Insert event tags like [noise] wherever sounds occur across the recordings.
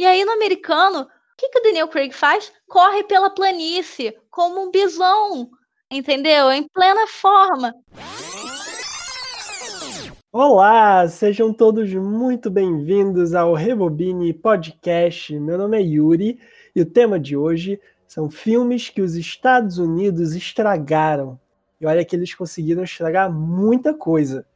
E aí no americano, o que, que o Daniel Craig faz? Corre pela planície, como um bisão, entendeu? Em plena forma. Olá, sejam todos muito bem-vindos ao Rebobine Podcast. Meu nome é Yuri e o tema de hoje são filmes que os Estados Unidos estragaram. E olha que eles conseguiram estragar muita coisa.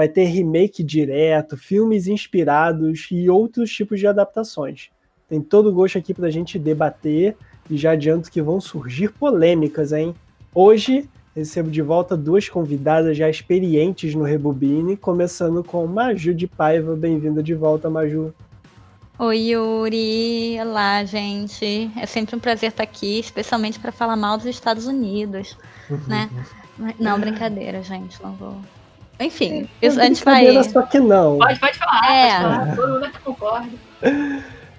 Vai ter remake direto, filmes inspirados e outros tipos de adaptações. Tem todo o gosto aqui para a gente debater e já adianto que vão surgir polêmicas, hein? Hoje recebo de volta duas convidadas já experientes no Rebobine, começando com Maju de Paiva. Bem-vinda de volta, Maju. Oi, Yuri. Olá, gente. É sempre um prazer estar aqui, especialmente para falar mal dos Estados Unidos, [laughs] né? Não, brincadeira, gente. Não vou. Enfim, é, a gente vai. Só que não. Pode, pode falar. É. Pode falar. Todo mundo concorda.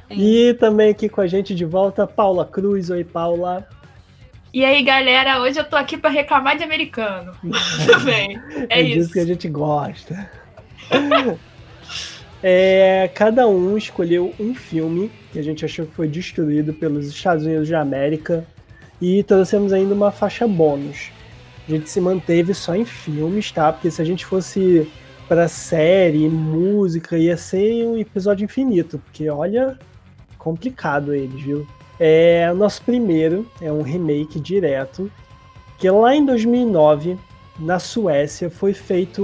E também aqui com a gente de volta, Paula Cruz. Oi, Paula. E aí, galera, hoje eu tô aqui para reclamar de americano. [laughs] Tudo bem. É, é isso. disso que a gente gosta. [laughs] é, cada um escolheu um filme que a gente achou que foi destruído pelos Estados Unidos da América e trouxemos ainda uma faixa bônus. Gente se manteve só em filmes, tá? Porque se a gente fosse para série, música, ia ser um episódio infinito, porque olha, complicado eles, viu? É, o nosso primeiro é um remake direto, que lá em 2009, na Suécia, foi feito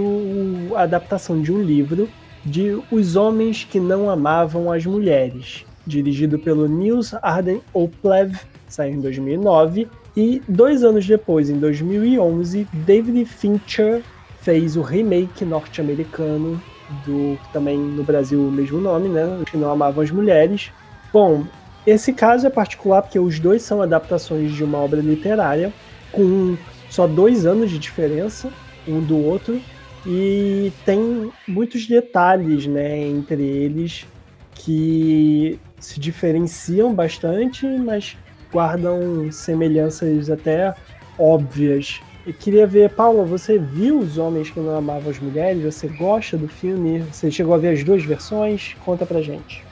a adaptação de um livro de Os Homens que Não Amavam as Mulheres, dirigido pelo Nils Arden Oplev, saiu em 2009, e dois anos depois, em 2011, David Fincher fez o remake norte-americano do também no Brasil o mesmo nome, né? Que não amavam as mulheres. Bom, esse caso é particular porque os dois são adaptações de uma obra literária, com só dois anos de diferença um do outro, e tem muitos detalhes né, entre eles que se diferenciam bastante, mas guardam semelhanças até óbvias. Eu queria ver, Paula, você viu Os Homens que Não Amavam as Mulheres? Você gosta do filme? Você chegou a ver as duas versões? Conta pra gente.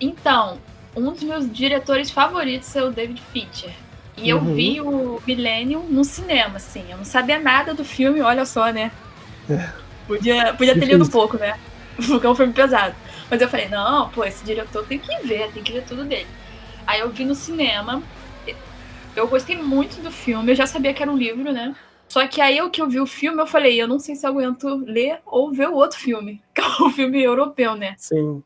Então, um dos meus diretores favoritos é o David Fincher. E uhum. eu vi o Millennium no cinema, assim. Eu não sabia nada do filme, olha só, né? É. Podia, podia ter lido um pouco, né? [laughs] Porque é um filme pesado. Mas eu falei, não, pô, esse diretor tem que ver, tem que ver tudo dele. Aí eu vi no cinema. Eu gostei muito do filme, eu já sabia que era um livro, né? Só que aí eu que eu vi o filme, eu falei, eu não sei se eu aguento ler ou ver o outro filme, [laughs] que é o filme europeu, né? Sim.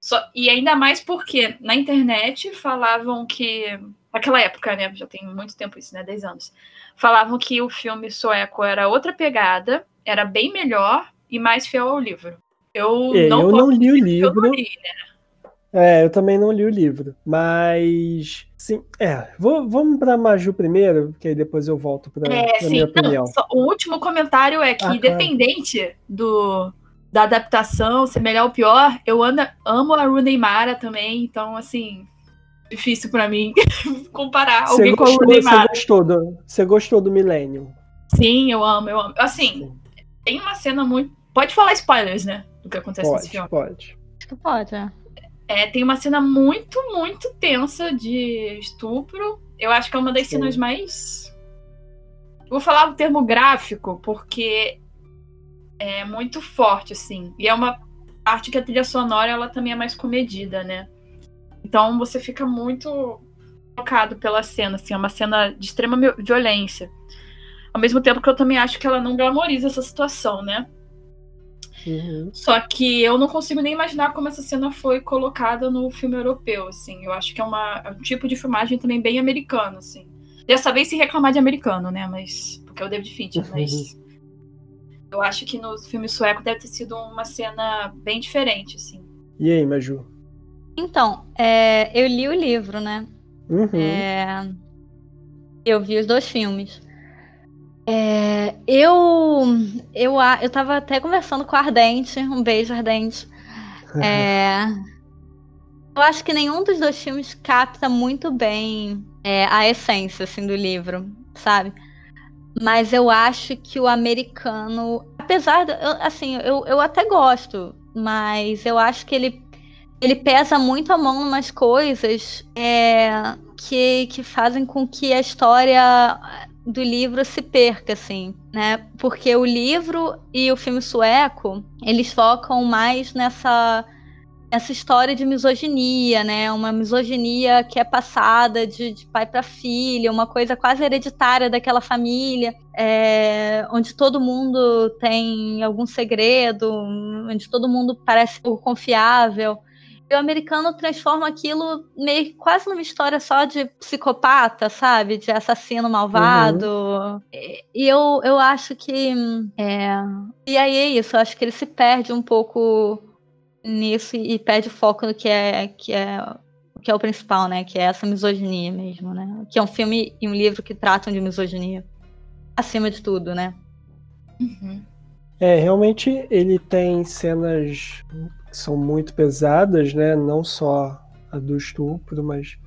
Só, e ainda mais porque na internet falavam que. Naquela época, né? Já tem muito tempo isso, né? 10 anos. Falavam que o filme sueco era outra pegada, era bem melhor e mais fiel ao livro. Eu é, não, eu não li o livro. Li, né? É, eu também não li o livro. Mas. Sim, é. Vou, vamos para Maju primeiro, porque aí depois eu volto para é, minha opinião. Não, só, o último comentário é que, ah, independente do, da adaptação, ser melhor ou pior, eu anda, amo a Rooney Mara também, então, assim, difícil para mim [laughs] comparar você alguém gostou, com a Rooney Mara. Você gostou, do, você gostou do Millennium? Sim, eu amo, eu amo. Assim, Sim. tem uma cena muito... Pode falar spoilers, né? Do que acontece pode, nesse filme. Pode, Acho que pode, é. É. Tem uma cena muito, muito tensa de estupro. Eu acho que é uma das Sim. cenas mais... Vou falar o termo gráfico, porque é muito forte, assim. E é uma parte que a trilha sonora ela também é mais comedida, né? Então você fica muito tocado pela cena, assim, é uma cena de extrema violência. Ao mesmo tempo que eu também acho que ela não glamoriza essa situação, né? Uhum. Só que eu não consigo nem imaginar como essa cena foi colocada no filme europeu, assim. Eu acho que é, uma, é um tipo de filmagem também bem americano, assim. Dessa vez se reclamar de americano, né? Mas. Porque é o David Fincher, mas. Eu acho que no filme sueco deve ter sido uma cena bem diferente, assim. E aí, Maju? Então, é, eu li o livro, né? Uhum. É, eu vi os dois filmes. É, eu, eu, eu tava até conversando com a Ardente, um beijo, Ardente. É, [laughs] eu acho que nenhum dos dois filmes capta muito bem é, a essência assim, do livro, sabe? Mas eu acho que o americano, apesar de, assim, eu, eu até gosto, mas eu acho que ele ele pesa muito a mão em umas coisas é, que, que fazem com que a história do livro se perca, assim, né? Porque o livro e o filme sueco, eles focam mais nessa essa história de misoginia, né? Uma misoginia que é passada de, de pai para filha, uma coisa quase hereditária daquela família, é, onde todo mundo tem algum segredo, onde todo mundo parece confiável. E o americano transforma aquilo meio quase numa história só de psicopata, sabe? De assassino malvado. Uhum. E, e eu, eu acho que. É... E aí é isso, eu acho que ele se perde um pouco nisso e perde o foco no que é, que é que é o principal, né? Que é essa misoginia mesmo, né? Que é um filme e um livro que tratam de misoginia. Acima de tudo, né? Uhum. É, realmente ele tem cenas são muito pesadas, né? Não só a do estupro, mas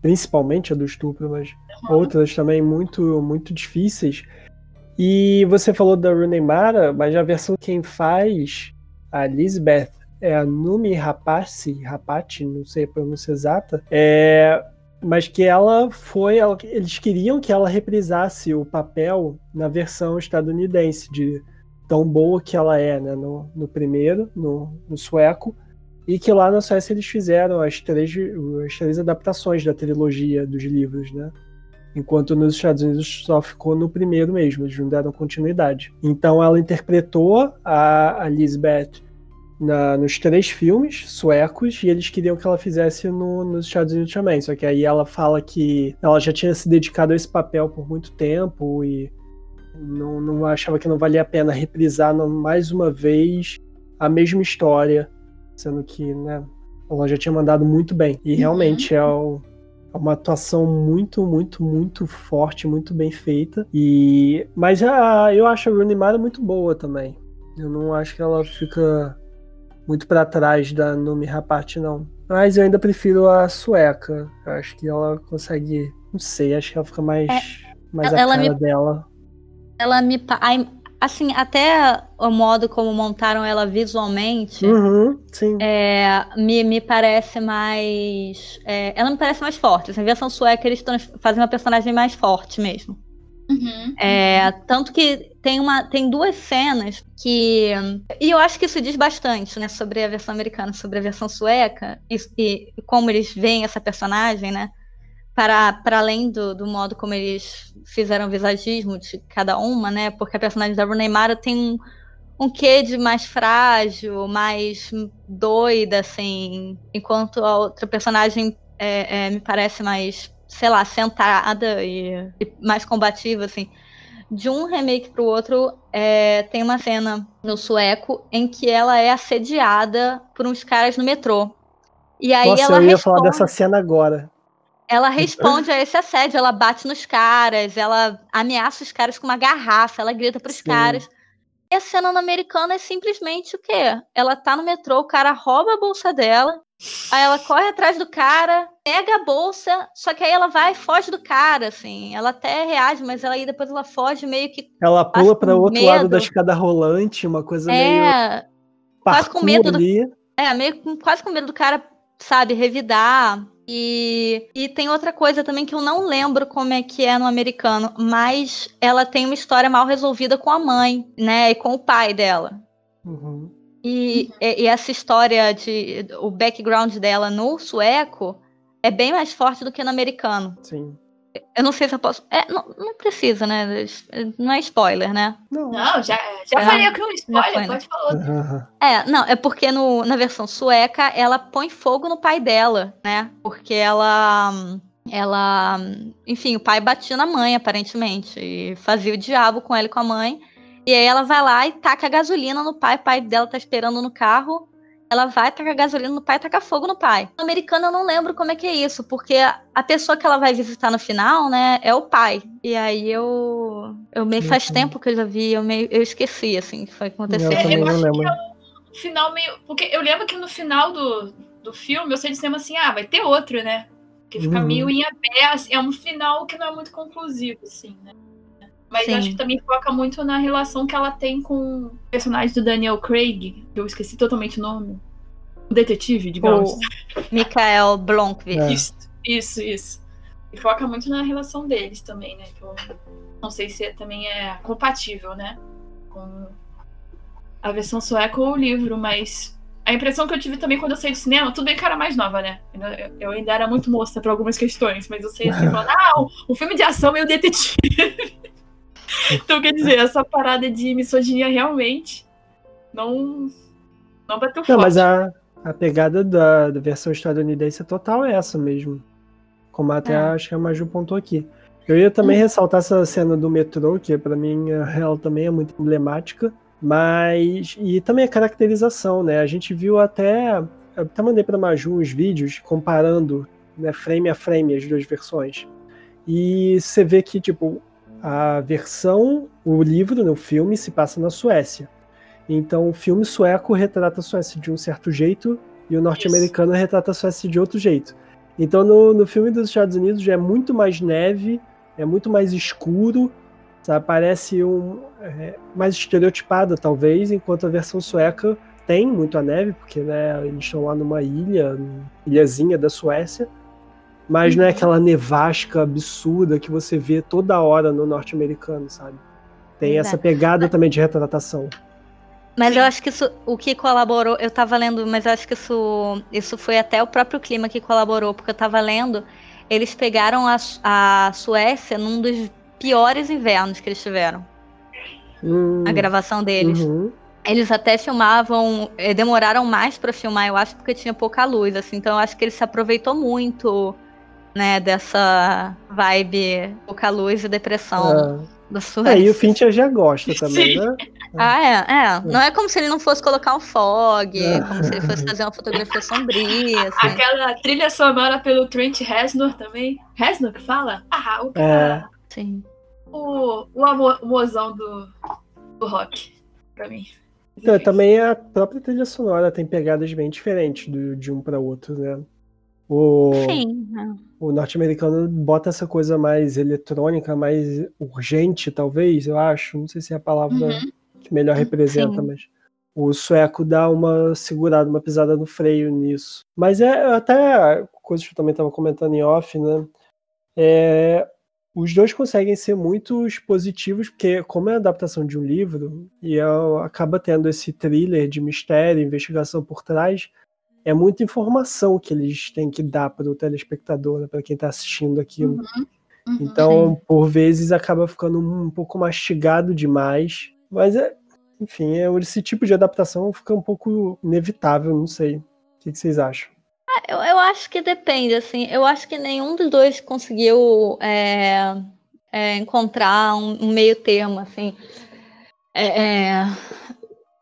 principalmente a do estupro, mas outras também muito muito difíceis. E você falou da Rooney Mara, mas a versão quem faz a Lisbeth é a Numi Rapace, Rapati, não sei a pronúncia exata, é, mas que ela foi, ela, eles queriam que ela reprisasse o papel na versão estadunidense, de tão boa que ela é, né, no, no primeiro, no, no, sueco, e que lá na Suécia eles fizeram as três, as três adaptações da trilogia dos livros, né, enquanto nos Estados Unidos só ficou no primeiro mesmo, eles não deram continuidade. Então ela interpretou a, a Lisbeth na, nos três filmes suecos e eles queriam que ela fizesse no, nos Estados Unidos também. Só que aí ela fala que ela já tinha se dedicado a esse papel por muito tempo e não, não achava que não valia a pena reprisar mais uma vez a mesma história, sendo que né, ela já tinha mandado muito bem. E realmente uhum. é, o, é uma atuação muito, muito, muito forte, muito bem feita. E mas a, eu acho a Rooney Mara muito boa também. Eu não acho que ela fica muito para trás da Numi Rapati, não. Mas eu ainda prefiro a sueca. Eu acho que ela consegue. Não sei, acho que ela fica mais, é, mais a ela cara me, dela. Ela me. Assim, até o modo como montaram ela visualmente uhum, é, me, me parece mais. É, ela me parece mais forte. Assim, a versão sueca eles fazem uma personagem mais forte mesmo. Uhum. É, tanto que tem, uma, tem duas cenas que. E eu acho que isso diz bastante, né? Sobre a versão americana, sobre a versão sueca, e, e como eles veem essa personagem, né? Para, para além do, do modo como eles fizeram o visagismo de cada uma, né? Porque a personagem da Brunei Mara tem um, um quê de mais frágil, mais doida, assim, enquanto a outra personagem é, é, me parece mais sei lá, sentada e, e mais combativa, assim. De um remake pro outro, é, tem uma cena no sueco em que ela é assediada por uns caras no metrô. E aí Nossa, ela eu ia responde, falar dessa cena agora. Ela responde a esse assédio, ela bate nos caras, ela ameaça os caras com uma garrafa, ela grita pros Sim. caras. E a cena no americano é simplesmente o quê? Ela tá no metrô, o cara rouba a bolsa dela, Aí ela corre atrás do cara, pega a bolsa, só que aí ela vai e foge do cara, assim. Ela até reage, mas ela aí depois ela foge meio que. Ela pula para outro medo. lado da escada rolante, uma coisa é, meio. Quase com medo do. É, meio quase com medo do cara, sabe, revidar. E, e tem outra coisa também que eu não lembro como é que é no americano, mas ela tem uma história mal resolvida com a mãe, né? E com o pai dela. Uhum. E, e, essa história de o background dela no sueco é bem mais forte do que no americano. Sim. Eu não sei se eu posso. É, não, não precisa, né? Não é spoiler, né? Não, não já, já é, falei que um spoiler, foi, pode falar. Uhum. É, não, é porque no, na versão sueca ela põe fogo no pai dela, né? Porque ela. Ela. Enfim, o pai batia na mãe, aparentemente. E fazia o diabo com ela e com a mãe. E aí ela vai lá e taca gasolina no pai, o pai dela tá esperando no carro. Ela vai, taca gasolina no pai e taca fogo no pai. No americano eu não lembro como é que é isso, porque a pessoa que ela vai visitar no final, né, é o pai. E aí eu. Eu meio faz uhum. tempo que eu já vi, eu meio eu esqueci, assim, que foi acontecer. Eu, também não lembro. É final meio. Porque eu lembro que no final do, do filme eu sei dizendo assim, ah, vai ter outro, né? Que fica uhum. meio em aberto. É um final que não é muito conclusivo, assim, né? Mas Sim. acho que também foca muito na relação que ela tem com o personagem do Daniel Craig, que eu esqueci totalmente o nome. o detetive, digamos. O Michael Blomqvist. É. Isso, isso, isso. E foca muito na relação deles também, né? Que eu não sei se é, também é compatível, né? Com a versão sueca ou o livro, mas a impressão que eu tive também quando eu saí do cinema, tudo bem que era mais nova, né? Eu ainda era muito moça para algumas questões, mas eu sei assim, [laughs] falando, ah, um filme de ação meio detetive. Então, quer dizer, essa parada de misoginia realmente não, não bateu não, forte. Mas a, a pegada da, da versão estadunidense é total é essa mesmo. Como até é. acho que a Maju pontou aqui. Eu ia também hum. ressaltar essa cena do metrô, que para mim ela também é muito emblemática. Mas. E também a caracterização, né? A gente viu até. Eu até mandei para Maju uns vídeos comparando né, frame a frame as duas versões. E você vê que, tipo, a versão, o livro, né, o filme, se passa na Suécia. Então, o filme sueco retrata a Suécia de um certo jeito e o norte-americano retrata a Suécia de outro jeito. Então, no, no filme dos Estados Unidos já é muito mais neve, é muito mais escuro, Sabe? Parece um é, mais estereotipada, talvez, enquanto a versão sueca tem muito a neve, porque né, eles estão lá numa ilha, ilhazinha da Suécia, mas não é aquela nevasca absurda que você vê toda hora no norte-americano, sabe? Tem Exato. essa pegada também de retratação. Mas eu acho que isso, o que colaborou, eu tava lendo, mas eu acho que isso, isso foi até o próprio clima que colaborou, porque eu tava lendo, eles pegaram a, a Suécia num dos piores invernos que eles tiveram. Hum, a gravação deles. Uhum. Eles até filmavam, eh, demoraram mais para filmar, eu acho, porque tinha pouca luz, assim. Então eu acho que ele se aproveitou muito, né, dessa vibe pouca luz e depressão é. da sua. É, e o Fincher já gosta também, Sim. né? [laughs] Ah, é, é. Não é como se ele não fosse colocar um fog, é. como se ele fosse fazer uma fotografia sombria. Assim. Aquela trilha sonora pelo Trent Reznor também. Reznor que fala? Ah, o cara. É. Sim o, o amor, o mozão do, do rock, pra mim. Então, também a própria trilha sonora tem pegadas bem diferentes do, de um para outro, né? O, Sim. o norte-americano bota essa coisa mais eletrônica, mais urgente, talvez, eu acho. Não sei se é a palavra uhum. que melhor representa, Sim. mas o sueco dá uma segurada, uma pisada no freio nisso. Mas é até coisa que eu também estava comentando em off, né? É, os dois conseguem ser muito positivos, porque como é a adaptação de um livro, e é, acaba tendo esse thriller de mistério, investigação por trás, é muita informação que eles têm que dar para o telespectador, né, para quem está assistindo aquilo. Uhum, uhum, então, sim. por vezes, acaba ficando um, pouco mastigado demais. Mas, é, enfim, é, esse tipo de adaptação fica um pouco inevitável, não sei. O que, que vocês acham? Eu, eu acho que depende, assim. Eu acho que nenhum dos dois conseguiu é, é, encontrar um, um, meio termo, assim. É, é,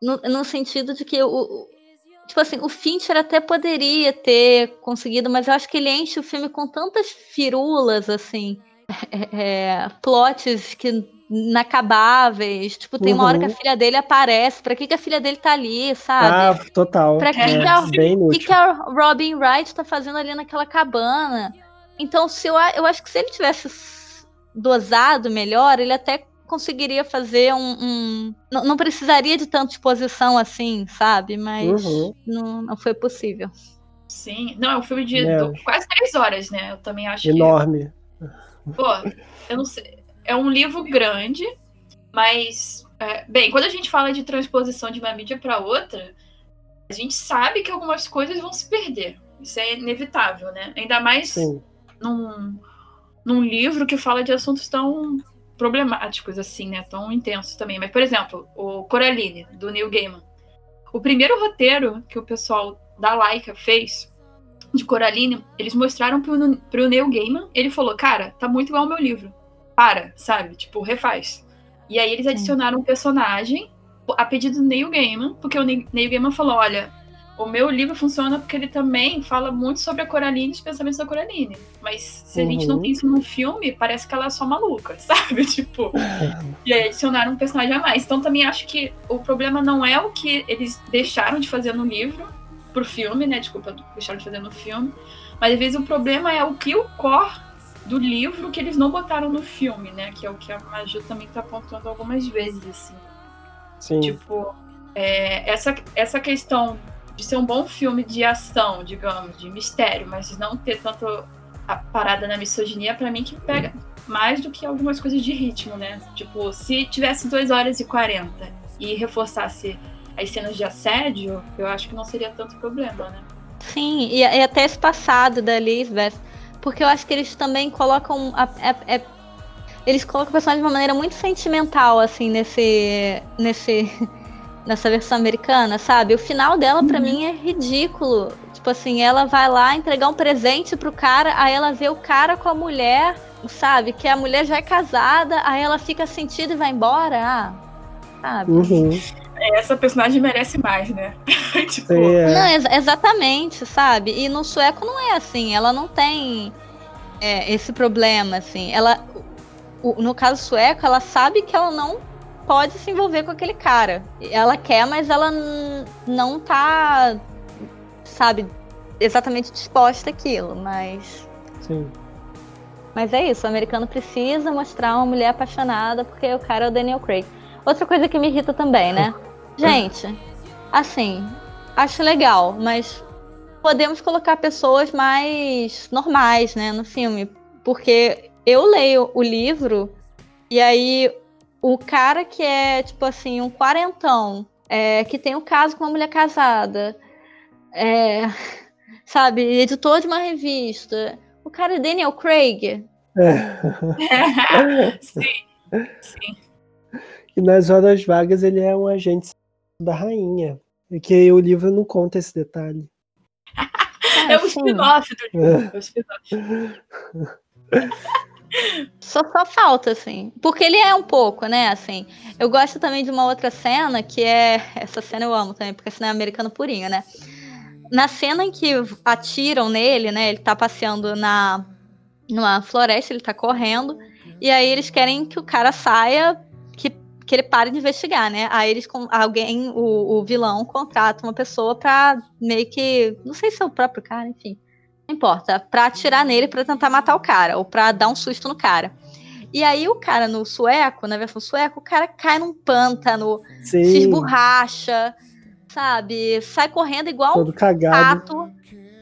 no, no, sentido de que o, tipo assim, o Fincher até poderia ter conseguido, mas eu acho que ele enche o filme com tantas firulas, assim, [laughs] é, plots que inacabáveis. Tipo, tem uhum. uma hora que a uhum. filha dele aparece. Pra que, que a filha dele tá ali, sabe? Ah, total. Pra que, é, que, a, que, que a Robin Wright tá fazendo ali naquela cabana? Então, se eu, eu acho que se ele tivesse dosado melhor, ele até conseguiria fazer um. um não, não, precisaria de tanta exposição assim, sabe? Mas uhum. não, não foi possível. Sim, não, é um filme de do, quase três horas, né? Eu também acho Enorme. Que... Pô, eu não sei é um livro grande, mas. É, bem, quando a gente fala de transposição de uma mídia para outra, a gente sabe que algumas coisas vão se perder. Isso é inevitável, né? Ainda mais num, num livro que fala de assuntos tão problemáticos, assim, né? Tão intensos também. Mas, por exemplo, o Coraline, do Neil Gaiman. O primeiro roteiro que o pessoal da Laika fez de Coraline, eles mostraram pro, pro Neil Gaiman. Ele falou, cara, tá muito igual ao meu livro para, sabe? Tipo, refaz. E aí eles adicionaram um personagem a pedido do Neil Gaiman, porque o Neil Gaiman falou, olha, o meu livro funciona porque ele também fala muito sobre a Coraline e os pensamentos da Coraline. Mas se uhum. a gente não uhum. tem isso num filme, parece que ela é só maluca, [laughs] sabe? Tipo. [laughs] e aí adicionaram um personagem a mais. Então também acho que o problema não é o que eles deixaram de fazer no livro pro filme, né? Desculpa, deixaram de fazer no filme. Mas às vezes o problema é o que o core do livro que eles não botaram no filme, né? Que é o que a Maju também tá apontando algumas vezes, assim. Sim. Tipo, é, essa, essa questão de ser um bom filme de ação, digamos, de mistério, mas não ter tanto a parada na misoginia, para mim que pega mais do que algumas coisas de ritmo, né? Tipo, se tivesse 2 horas e 40 e reforçasse as cenas de assédio, eu acho que não seria tanto problema, né? Sim, e, e até esse passado da Lisbeth, porque eu acho que eles também colocam a, a, a, eles colocam o personagem de uma maneira muito sentimental, assim, nesse. nesse. Nessa versão americana, sabe? O final dela, para uhum. mim, é ridículo. Tipo assim, ela vai lá entregar um presente pro cara, aí ela vê o cara com a mulher, sabe? Que a mulher já é casada, aí ela fica sentida e vai embora. Ah, sabe? Uhum. Essa personagem merece mais, né? [laughs] tipo... É. Não, ex exatamente, sabe? E no sueco não é assim, ela não tem é, esse problema, assim. Ela, o, no caso sueco, ela sabe que ela não pode se envolver com aquele cara. Ela quer, mas ela não tá, sabe, exatamente disposta àquilo, mas. Sim. Mas é isso, o americano precisa mostrar uma mulher apaixonada porque o cara é o Daniel Craig. Outra coisa que me irrita também, né? [laughs] Gente, assim, acho legal, mas podemos colocar pessoas mais normais, né, no filme. Porque eu leio o livro e aí o cara que é, tipo assim, um quarentão, é, que tem um caso com uma mulher casada, é, [laughs] sabe, editor de uma revista. O cara é Daniel Craig. É. [laughs] sim, sim. E nas horas vagas ele é um agente da rainha. E que o livro não conta esse detalhe. [laughs] é o spin-off do livro. É o spin-off. Só, só falta, assim. Porque ele é um pouco, né? Assim. Eu gosto também de uma outra cena, que é. Essa cena eu amo também, porque cena é americano purinho, né? Na cena em que atiram nele, né? Ele tá passeando na numa floresta, ele tá correndo. E aí eles querem que o cara saia, que, que ele pare de investigar, né? Aí eles com alguém, o, o vilão, contrata uma pessoa pra meio que. Não sei se é o próprio cara, enfim não importa, pra atirar nele para tentar matar o cara, ou pra dar um susto no cara. E aí o cara no sueco, na versão sueco, o cara cai num pântano, Sim. se esborracha, sabe? Sai correndo igual todo um cagado. pato.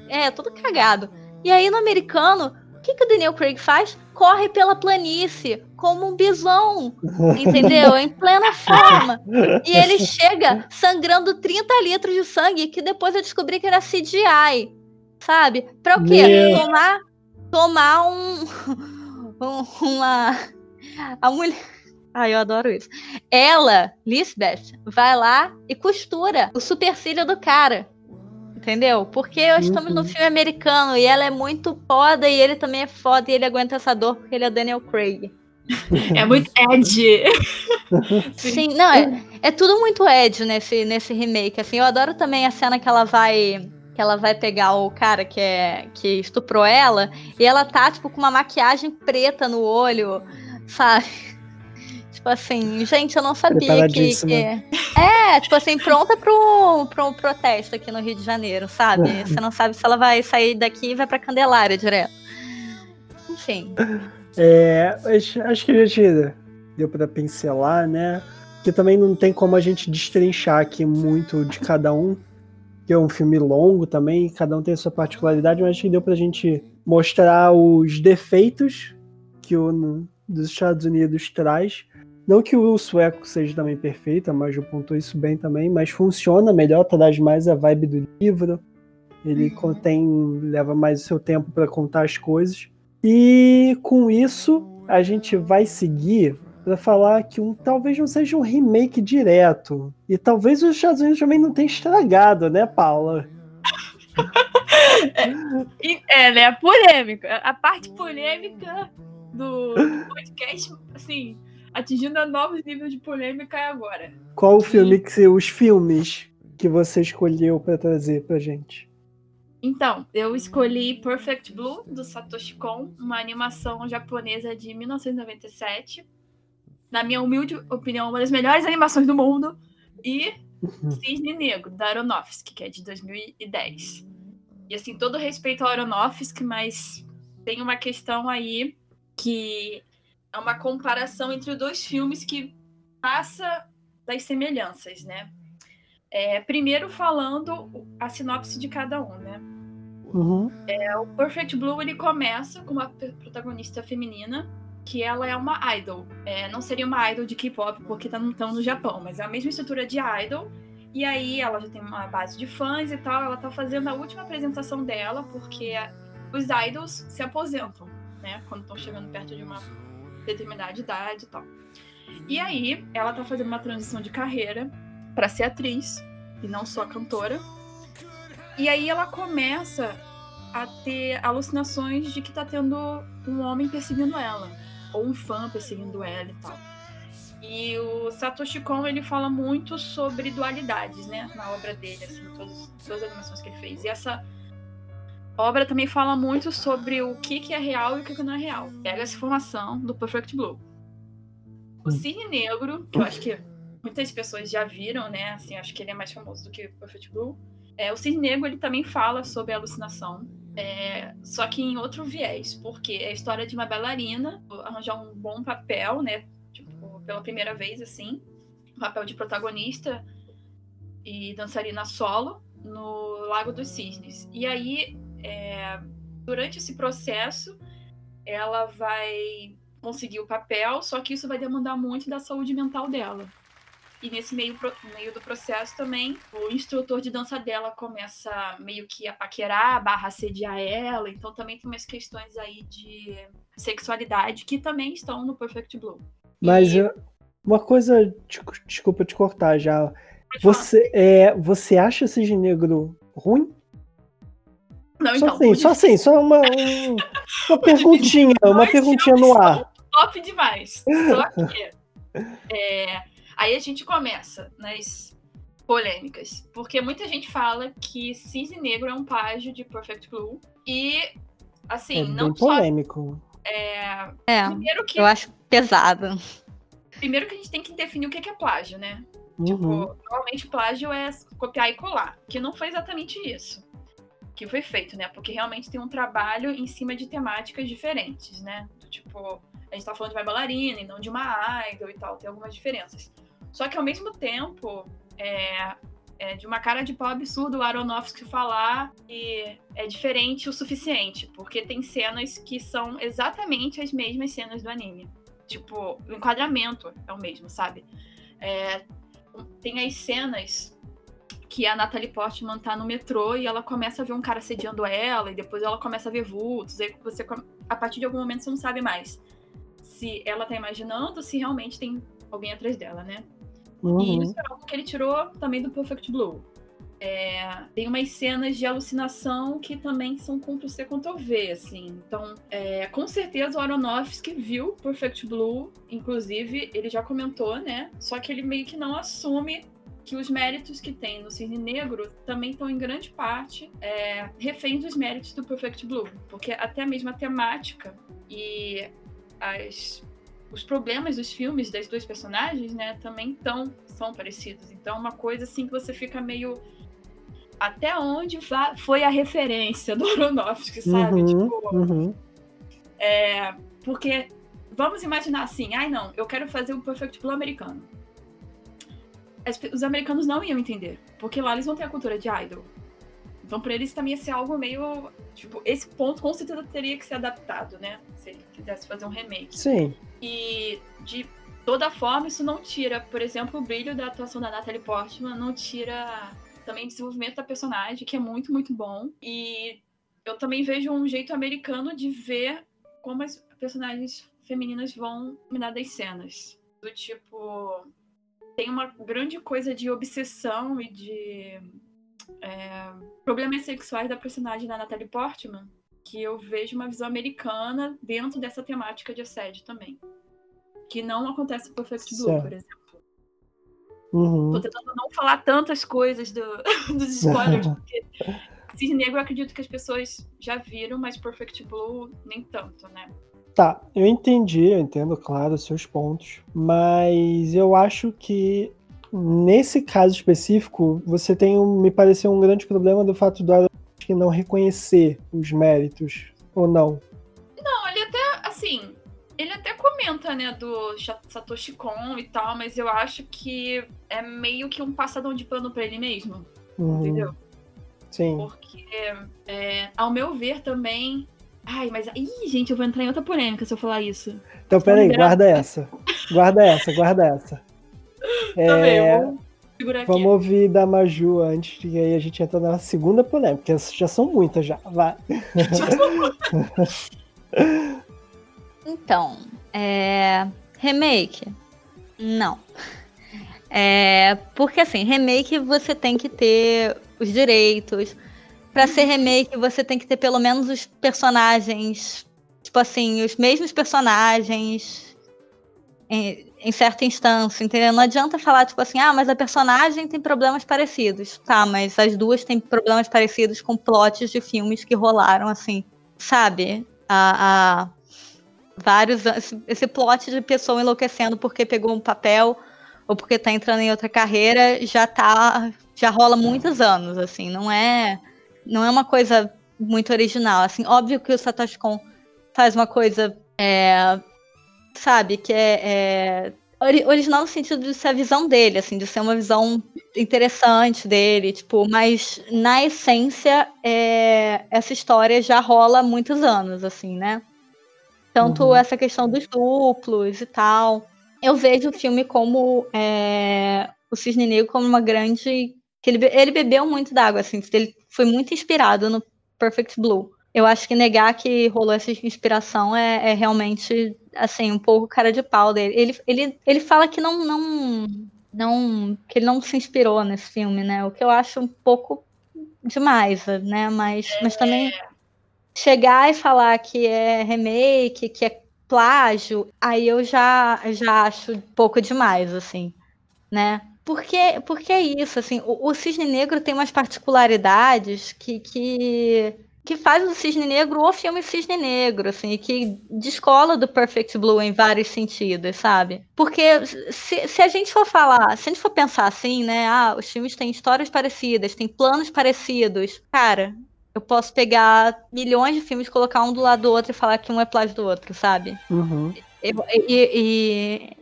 É, todo cagado. E aí no americano, o que, que o Daniel Craig faz? Corre pela planície, como um bisão, [laughs] entendeu? em plena forma. E ele [laughs] chega sangrando 30 litros de sangue, que depois eu descobri que era CGI sabe? Pra o quê? Meu... Tomar, tomar um, [laughs] um, uma. A mulher. Ai, eu adoro isso. Ela, Lisbeth, vai lá e costura o supercílio do cara. Entendeu? Porque nós estamos no uhum. filme americano e ela é muito foda e ele também é foda e ele aguenta essa dor porque ele é Daniel Craig. É muito Ed. [laughs] Sim, não, é, é tudo muito Ed nesse, nesse remake. Assim, eu adoro também a cena que ela vai que ela vai pegar o cara que é que estuprou ela e ela tá tipo com uma maquiagem preta no olho, sabe? [laughs] Tipo assim, gente, eu não sabia que, que, É, tipo assim, pronta pro, pro protesto aqui no Rio de Janeiro, sabe? [laughs] Você não sabe se ela vai sair daqui e vai pra Candelária direto. Enfim. É, acho que a gente deu pra pincelar, né? Que também não tem como a gente destrinchar aqui muito de cada um que é um filme longo também, cada um tem a sua particularidade, mas acho que deu pra gente mostrar os defeitos que o dos Estados Unidos traz. Não que o sueco seja também perfeito, mas eu pontou isso bem também, mas funciona melhor, traz mais a vibe do livro. Ele contém, leva mais o seu tempo para contar as coisas. E com isso, a gente vai seguir para falar que um talvez não seja um remake direto. E talvez os Estados Unidos também não tenha estragado, né, Paula? é, [laughs] é, né? Polêmica. A parte polêmica do podcast, assim, atingindo novos níveis de polêmica é agora. Qual o filme que os filmes que você escolheu para trazer pra gente? Então, eu escolhi Perfect Blue do Satoshi Kon, uma animação japonesa de 1997 na minha humilde opinião, uma das melhores animações do mundo. E uhum. Cisne Negro, da Aronofsky, que é de 2010. E assim, todo respeito ao Aronofsky, mas tem uma questão aí que é uma comparação entre os dois filmes que passa das semelhanças, né? É, primeiro falando a sinopse de cada um, né? Uhum. É, o Perfect Blue ele começa com uma protagonista feminina que ela é uma idol. É, não seria uma idol de K-pop porque tá no, no Japão, mas é a mesma estrutura de idol. E aí ela já tem uma base de fãs e tal. Ela tá fazendo a última apresentação dela porque os idols se aposentam, né? Quando estão chegando perto de uma determinada idade e tal. E aí ela tá fazendo uma transição de carreira para ser atriz e não só cantora. E aí ela começa a ter alucinações de que tá tendo um homem perseguindo ela, ou um fã perseguindo ela e tal. E o Satoshi Kon, ele fala muito sobre dualidades, né, na obra dele, assim, todas, todas as animações que ele fez. E essa obra também fala muito sobre o que, que é real e o que, que não é real. Pega essa informação do Perfect Blue. O Cisne Negro, que eu acho que muitas pessoas já viram, né, assim, acho que ele é mais famoso do que o Perfect Blue. É, o Cisne Negro, ele também fala sobre a alucinação, é, só que em outro viés, porque é a história de uma bailarina arranjar um bom papel, né? Tipo, pela primeira vez, assim, um papel de protagonista e dançarina solo no Lago dos Cisnes. E aí, é, durante esse processo, ela vai conseguir o papel, só que isso vai demandar muito da saúde mental dela. E nesse meio, meio do processo também, o instrutor de dança dela começa meio que a paquerar, barra assediar ela. Então também tem umas questões aí de sexualidade que também estão no Perfect Blue. Mas e... uma coisa, desculpa te cortar já. Você, é, você acha esse negro ruim? Não, só então. Assim, só assim, só uma, um, uma [laughs] perguntinha, uma perguntinha no ar. Top demais. Só que [laughs] é, Aí a gente começa nas polêmicas, porque muita gente fala que Cisne Negro é um plágio de Perfect Blue e assim, é não só polêmico. É, é primeiro que eu acho pesado. Primeiro que a gente tem que definir o que é plágio, né? Uhum. Tipo, normalmente plágio é copiar e colar, que não foi exatamente isso que foi feito, né? Porque realmente tem um trabalho em cima de temáticas diferentes, né? Tipo, a gente tá falando de uma bailarina e não de uma idol e tal, tem algumas diferenças. Só que ao mesmo tempo, é, é de uma cara de pau absurdo o Aronofsky falar que é diferente o suficiente, porque tem cenas que são exatamente as mesmas cenas do anime. Tipo, o enquadramento é o mesmo, sabe? É, tem as cenas que a Natalie Portman tá no metrô e ela começa a ver um cara sediando ela, e depois ela começa a ver vultos, aí você, a partir de algum momento, você não sabe mais se ela tá imaginando, se realmente tem alguém atrás dela, né? Uhum. E isso é algo que ele tirou também do Perfect Blue. É, tem umas cenas de alucinação que também são Ctrl-C, Ctrl-V, assim. Então, é, com certeza o Aronofsky viu Perfect Blue, inclusive, ele já comentou, né? Só que ele meio que não assume que os méritos que tem no Cisne Negro também estão em grande parte é, reféns dos méritos do Perfect Blue, porque até mesmo a temática e as os problemas dos filmes das duas personagens, né, também tão, são parecidos. Então, é uma coisa assim que você fica meio. Até onde foi a referência do Aronofsky, sabe? Uhum, tipo, uhum. É, porque vamos imaginar assim, ai não, eu quero fazer o Perfect Blue americano. As, os americanos não iam entender, porque lá eles vão ter a cultura de idol. Então, para eles também ia ser algo meio. Tipo, esse ponto com certeza teria que ser adaptado, né? Se ele quisesse fazer um remake. Sim. E de toda forma, isso não tira, por exemplo, o brilho da atuação da Natalie Portman, não tira também o desenvolvimento da personagem, que é muito, muito bom. E eu também vejo um jeito americano de ver como as personagens femininas vão dominar das cenas. Do tipo. Tem uma grande coisa de obsessão e de é, problemas sexuais da personagem da Natalie Portman, que eu vejo uma visão americana dentro dessa temática de assédio também. Que não acontece por Perfect Blue, por exemplo. Uhum. Tô tentando não falar tantas coisas do, [laughs] dos spoilers, [laughs] porque Cisne Negro eu acredito que as pessoas já viram, mas Perfect Blue nem tanto, né? Tá, eu entendi, eu entendo, claro, os seus pontos, mas eu acho que nesse caso específico, você tem, um, me pareceu um grande problema do fato do Aronofsky não reconhecer os méritos, ou não? Não, ele até, assim, ele até comenta, né, do Satoshi Kon e tal, mas eu acho que é meio que um passadão de pano pra ele mesmo. Uhum. Entendeu? Sim. Porque, é, ao meu ver, também. Ai, mas. Ih, gente, eu vou entrar em outra polêmica se eu falar isso. Então, peraí, guarda essa. Guarda essa, guarda essa. É, vamos ouvir da Maju antes, e aí a gente entra na segunda polêmica, porque essas já são muitas já. Vai. [laughs] Então, é... remake? Não. É... Porque assim, remake você tem que ter os direitos. Para ser remake, você tem que ter pelo menos os personagens, tipo assim, os mesmos personagens em, certa instância, entendeu? Não adianta falar, tipo assim, ah, mas a personagem tem problemas parecidos. Tá, mas as duas têm problemas parecidos com plots de filmes que rolaram, assim, sabe? A, a vários esse plot de pessoa enlouquecendo porque pegou um papel ou porque tá entrando em outra carreira já tá já rola muitos anos assim não é não é uma coisa muito original assim óbvio que o Satoshi Kon faz uma coisa é, sabe que é, é original no sentido de ser a visão dele assim de ser uma visão interessante dele tipo mas na essência é, essa história já rola há muitos anos assim né tanto uhum. essa questão dos duplos e tal. Eu vejo o filme como é, o Cisne Negro como uma grande. que ele, ele bebeu muito d'água, assim, ele foi muito inspirado no Perfect Blue. Eu acho que negar que rolou essa inspiração é, é realmente, assim, um pouco cara de pau dele. Ele, ele, ele fala que não, não, não. que ele não se inspirou nesse filme, né? O que eu acho um pouco demais, né? Mas, mas também chegar e falar que é remake, que é plágio, aí eu já, já acho um pouco demais, assim, né? Porque, porque é isso, assim, o, o Cisne Negro tem umas particularidades que, que, que faz o Cisne Negro o filme Cisne Negro, assim, que descola do Perfect Blue em vários sentidos, sabe? Porque se, se a gente for falar, se a gente for pensar assim, né, ah, os filmes têm histórias parecidas, têm planos parecidos, cara, eu posso pegar milhões de filmes, colocar um do lado do outro e falar que um é plágio do outro, sabe? Uhum. E, e, e,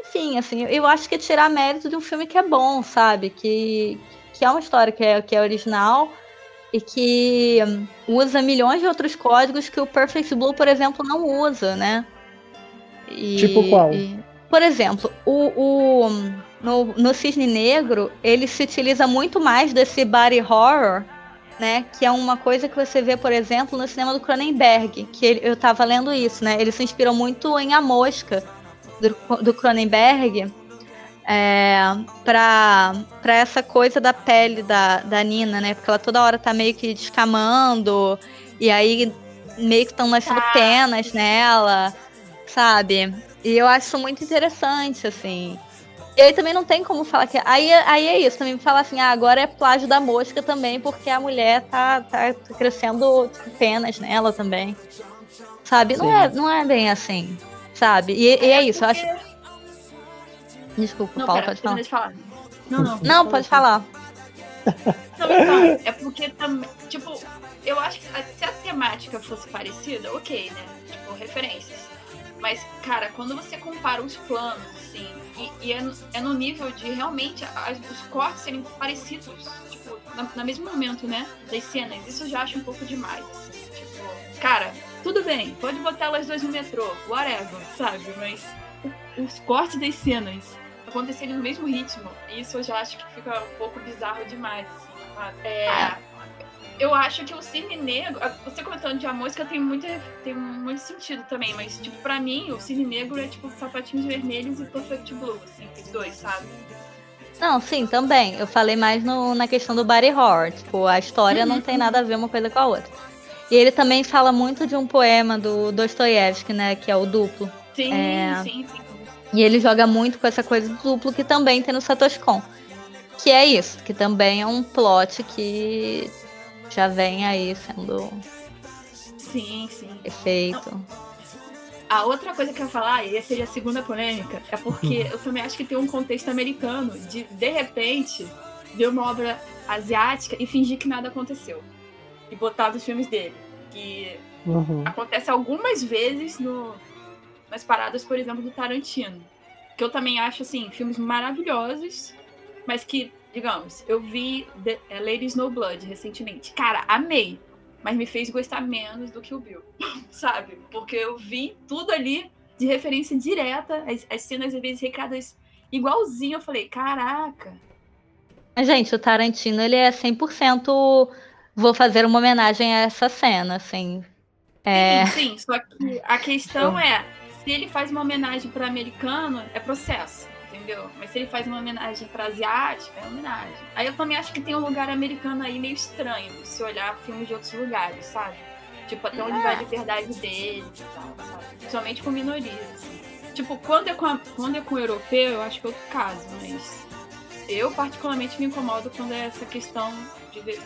enfim, assim, eu acho que é tirar mérito de um filme que é bom, sabe? Que, que é uma história que é, que é original e que usa milhões de outros códigos que o Perfect Blue, por exemplo, não usa, né? E, tipo qual? E, por exemplo, o, o no, no Cisne Negro, ele se utiliza muito mais desse body horror né? Que é uma coisa que você vê, por exemplo, no cinema do Cronenberg, que ele, eu tava lendo isso, né? Ele se inspirou muito em A Mosca, do, do Cronenberg, é, pra, pra essa coisa da pele da, da Nina, né? Porque ela toda hora tá meio que descamando, e aí meio que estão nascendo ah. penas nela, sabe? E eu acho isso muito interessante, assim. E aí também não tem como falar que. Aí, aí é isso, também falar assim, ah, agora é plágio da mosca também, porque a mulher tá, tá crescendo tipo, penas nela também. Sabe? Não é, não é bem assim. Sabe? E, e é, é isso, eu acho. Desculpa, não, Paulo, pera, pode falar. falar. Não, não. Não, pode falar. Não, então, é porque também. Tipo, eu acho que se a temática fosse parecida, ok, né? Tipo, referências. Mas, cara, quando você compara os planos, assim, e, e é, é, no nível de realmente as, os cortes serem parecidos, tipo, na, no mesmo momento, né? Das cenas. Isso eu já acho um pouco demais. Assim, tipo, cara, tudo bem, pode botar elas duas no metrô, whatever, sabe? Mas os cortes das cenas acontecerem no mesmo ritmo, isso eu já acho que fica um pouco bizarro demais. Assim, é, ah eu acho que o Cisne Negro, você comentando de a música tem muito, tem muito sentido também, mas, tipo, pra mim, o Cisne Negro é tipo sapatinhos vermelhos e Perfect Blue, assim, os dois, sabe? Não, sim, também. Eu falei mais no, na questão do body horror. Tipo, a história uhum. não tem nada a ver uma coisa com a outra. E ele também fala muito de um poema do Dostoiévski, né? Que é o duplo. Sim, é... sim, sim. E ele joga muito com essa coisa do duplo que também tem no Satoshi Kon. Que é isso, que também é um plot que já vem aí sendo sim, sim. efeito. A outra coisa que eu ia falar, e essa seria a segunda polêmica, é porque eu também acho que tem um contexto americano de, de repente, ver uma obra asiática e fingir que nada aconteceu. E botar nos filmes dele. Que uhum. acontece algumas vezes no, umas paradas, por exemplo, do Tarantino. Que eu também acho, assim, filmes maravilhosos, mas que, digamos, eu vi The, é, Lady Snowblood recentemente. Cara, amei. Mas me fez gostar menos do que o Bill, [laughs] sabe? Porque eu vi tudo ali de referência direta, as, as cenas às vezes recadas igualzinho. Eu falei, caraca. Mas, gente, o Tarantino, ele é 100% vou fazer uma homenagem a essa cena, assim. É... Sim, sim, só que a questão [laughs] é, se ele faz uma homenagem para americano, é processo, entendeu? Mas se ele faz uma homenagem para asiático, é homenagem. Aí eu também acho que tem um lugar americano aí meio estranho, se olhar filmes de outros lugares, sabe? Tipo, até onde vai a liberdade deles e tal, sabe? Principalmente com minorias, assim. Tipo, quando é com, a, quando é com o europeu, eu acho que é outro caso, mas eu particularmente me incomodo quando é essa questão de ver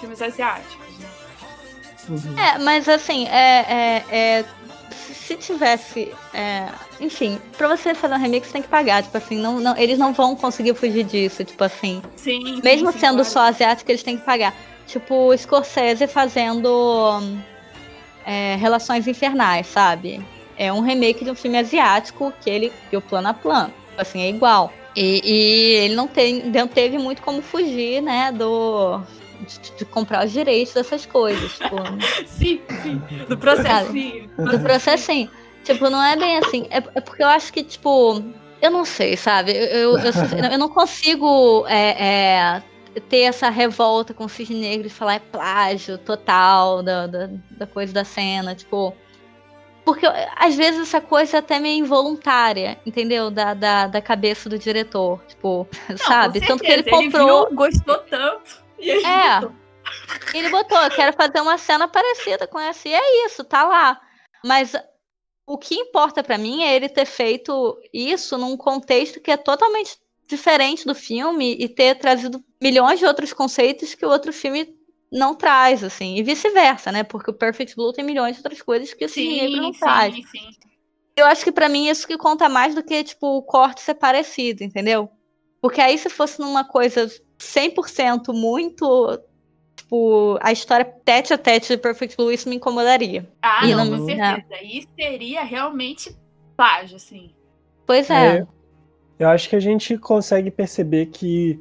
filmes asiáticos, né? Uhum. É, mas assim, é, é, é se tivesse. É, enfim, pra você fazer um remix, você tem que pagar. Tipo assim, não, não, eles não vão conseguir fugir disso. Tipo assim. Sim. Mesmo sim, sendo claro. só asiático, eles têm que pagar. Tipo, o Scorsese fazendo é, Relações Infernais, sabe? É um remake de um filme asiático que ele deu plano a plano. Tipo assim, é igual. E, e ele não, tem, não teve muito como fugir, né, do, de, de, comprar os direitos dessas coisas. [laughs] Tipo, sim, sim. Do processinho. Do processinho. Tipo, não é bem assim. É, é, porque eu acho que, tipo, eu não sei, sabe? Eu, eu, eu, eu não consigo é, é, ter essa revolta com o cisne negro e falar é plágio total da, da, da coisa da cena. Tipo. Porque às vezes essa coisa é até meio involuntária, entendeu? Da, da, da cabeça do diretor. Tipo, não, sabe? Tanto que ele comprou. Ele viu, gostou tanto. E aí é. Botou. Ele botou, eu quero fazer uma cena parecida com essa. E é isso, tá lá. Mas o que importa para mim é ele ter feito isso num contexto que é totalmente diferente do filme e ter trazido milhões de outros conceitos que o outro filme não traz, assim, e vice-versa, né? Porque o Perfect Blue tem milhões de outras coisas que o Cisne Negro não sim, traz. Sim. Eu acho que para mim isso que conta mais do que, tipo, o corte ser parecido, entendeu? Porque aí se fosse numa coisa 100% muito tipo, a história tete a tete de Perfect Blue, isso me incomodaria. Ah, não, não, com certeza. É. Isso seria realmente plágio, assim. Pois é. é. Eu acho que a gente consegue perceber que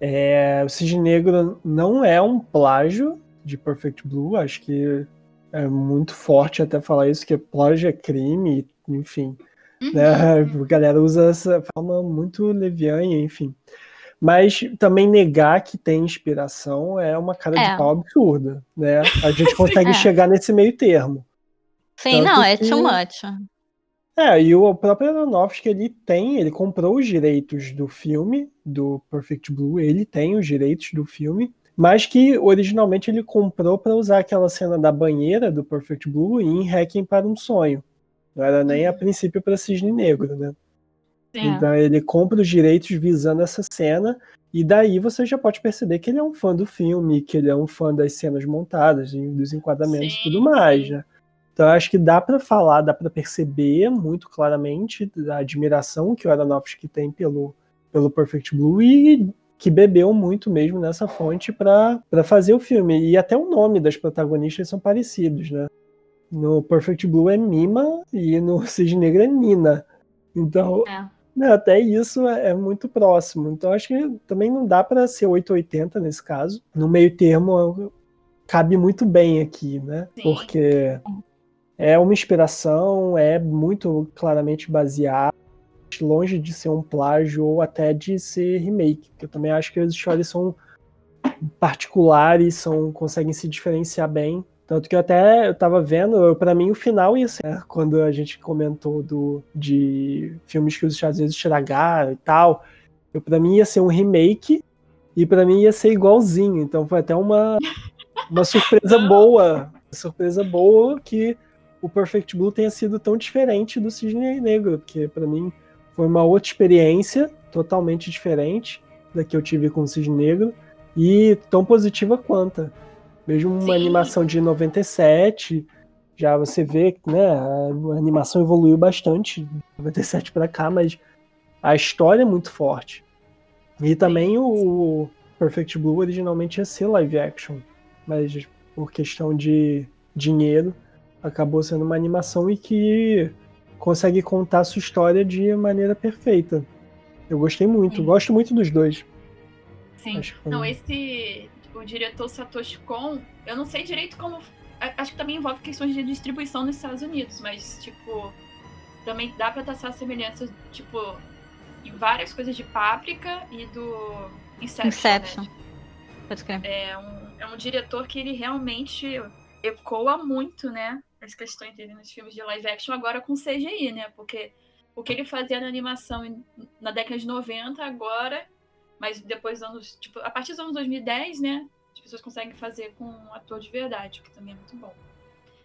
é, o Cisne Negro não é um plágio de Perfect Blue, acho que é muito forte até falar isso, que plágio é crime, enfim. Uhum. Né? A galera usa essa forma muito leviana, enfim. Mas também negar que tem inspiração é uma cara é. de pau absurda, né? A gente [laughs] consegue é. chegar nesse meio termo. Sim, Tanto não, é que... too much. É, e o próprio Aronofsky, ele tem, ele comprou os direitos do filme, do Perfect Blue, ele tem os direitos do filme, mas que originalmente ele comprou para usar aquela cena da banheira do Perfect Blue em Hacking para um Sonho. Não era nem a uhum. princípio para Cisne Negro, né? Sim. Então ele compra os direitos visando essa cena, e daí você já pode perceber que ele é um fã do filme, que ele é um fã das cenas montadas, dos enquadramentos sim, e tudo mais, né? Então acho que dá para falar, dá para perceber muito claramente a admiração que o Aronofsky tem pelo, pelo Perfect Blue e que bebeu muito mesmo nessa fonte para fazer o filme. E até o nome das protagonistas são parecidos, né? No Perfect Blue é Mima e no [laughs] Cisne Negro é Nina. Então, é. Né, até isso é, é, muito próximo. Então acho que também não dá para ser 880 nesse caso. No meio termo cabe muito bem aqui, né? Sim. Porque é uma inspiração, é muito claramente baseado, longe de ser um plágio ou até de ser remake. Eu também acho que as histórias são particulares, são conseguem se diferenciar bem. Tanto que eu até eu tava vendo, para mim o final ia ser quando a gente comentou do, de filmes que os Estados Unidos estragaram e tal. Eu para mim ia ser um remake e para mim ia ser igualzinho. Então foi até uma uma surpresa boa, surpresa boa que o Perfect Blue tenha sido tão diferente do Cisne Negro, porque para mim foi uma outra experiência totalmente diferente da que eu tive com o Cisne Negro e tão positiva quanto. Mesmo uma Sim. animação de 97, já você vê, né, a animação evoluiu bastante de 97 para cá, mas a história é muito forte. E também o Perfect Blue originalmente ia ser live action, mas por questão de dinheiro acabou sendo uma animação e que consegue contar a sua história de maneira perfeita. Eu gostei muito, Sim. gosto muito dos dois. Sim. Não, esse o diretor Satoshi Kon, eu não sei direito como acho que também envolve questões de distribuição nos Estados Unidos, mas tipo também dá para traçar semelhanças, tipo, em várias coisas de Páprica e do Inception. Inception. Né? Pode crer. É um, é um diretor que ele realmente ecoa muito, né? As questões dele nos filmes de live action, agora com CGI, né? Porque o que ele fazia na animação na década de 90, agora, mas depois dos anos, tipo, a partir dos anos 2010, né? As pessoas conseguem fazer com um ator de verdade, o que também é muito bom.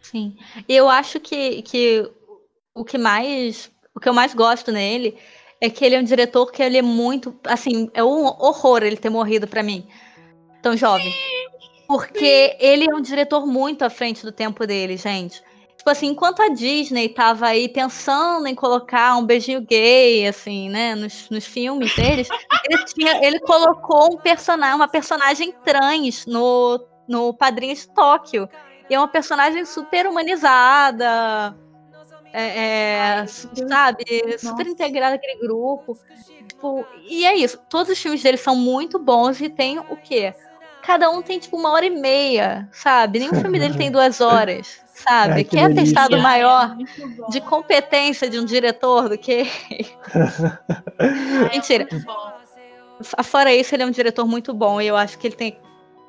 Sim. Eu acho que, que o que mais. O que eu mais gosto nele é que ele é um diretor que ele é muito. Assim, é um horror ele ter morrido para mim. Tão jovem. Porque ele é um diretor muito à frente do tempo dele, gente. Tipo assim, enquanto a Disney tava aí pensando em colocar um beijinho gay, assim, né, nos, nos filmes deles, [laughs] ele, tinha, ele colocou um personagem, uma personagem trans no, no Padrinho de Tóquio. E é uma personagem super humanizada, é, é, sabe, super integrada aquele grupo. Tipo, e é isso. Todos os filmes dele são muito bons e tem o quê? Cada um tem tipo uma hora e meia, sabe? Nenhum filme dele tem [laughs] duas horas, sabe? Ai, que Quer ter estado maior é de competência de um diretor do que. [laughs] Mentira. Fora isso, ele é um diretor muito bom e eu acho que ele tem.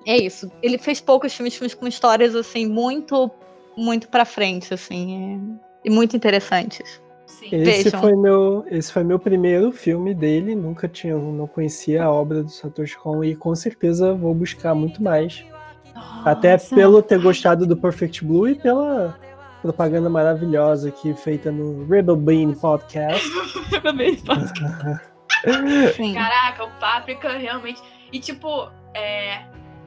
É isso. Ele fez poucos filmes, filmes com histórias assim muito, muito para frente, assim. É e muito interessantes. Sim. Esse Vejam. foi meu, esse foi meu primeiro filme dele. Nunca tinha, não conhecia a obra do Satoshi Kon e com certeza vou buscar muito mais. Nossa. Até pelo ter gostado do Perfect Blue e pela propaganda maravilhosa aqui feita no Rebel Bean Podcast. [laughs] Rebel Bean Podcast. Caraca, o Páprica realmente. E tipo, é,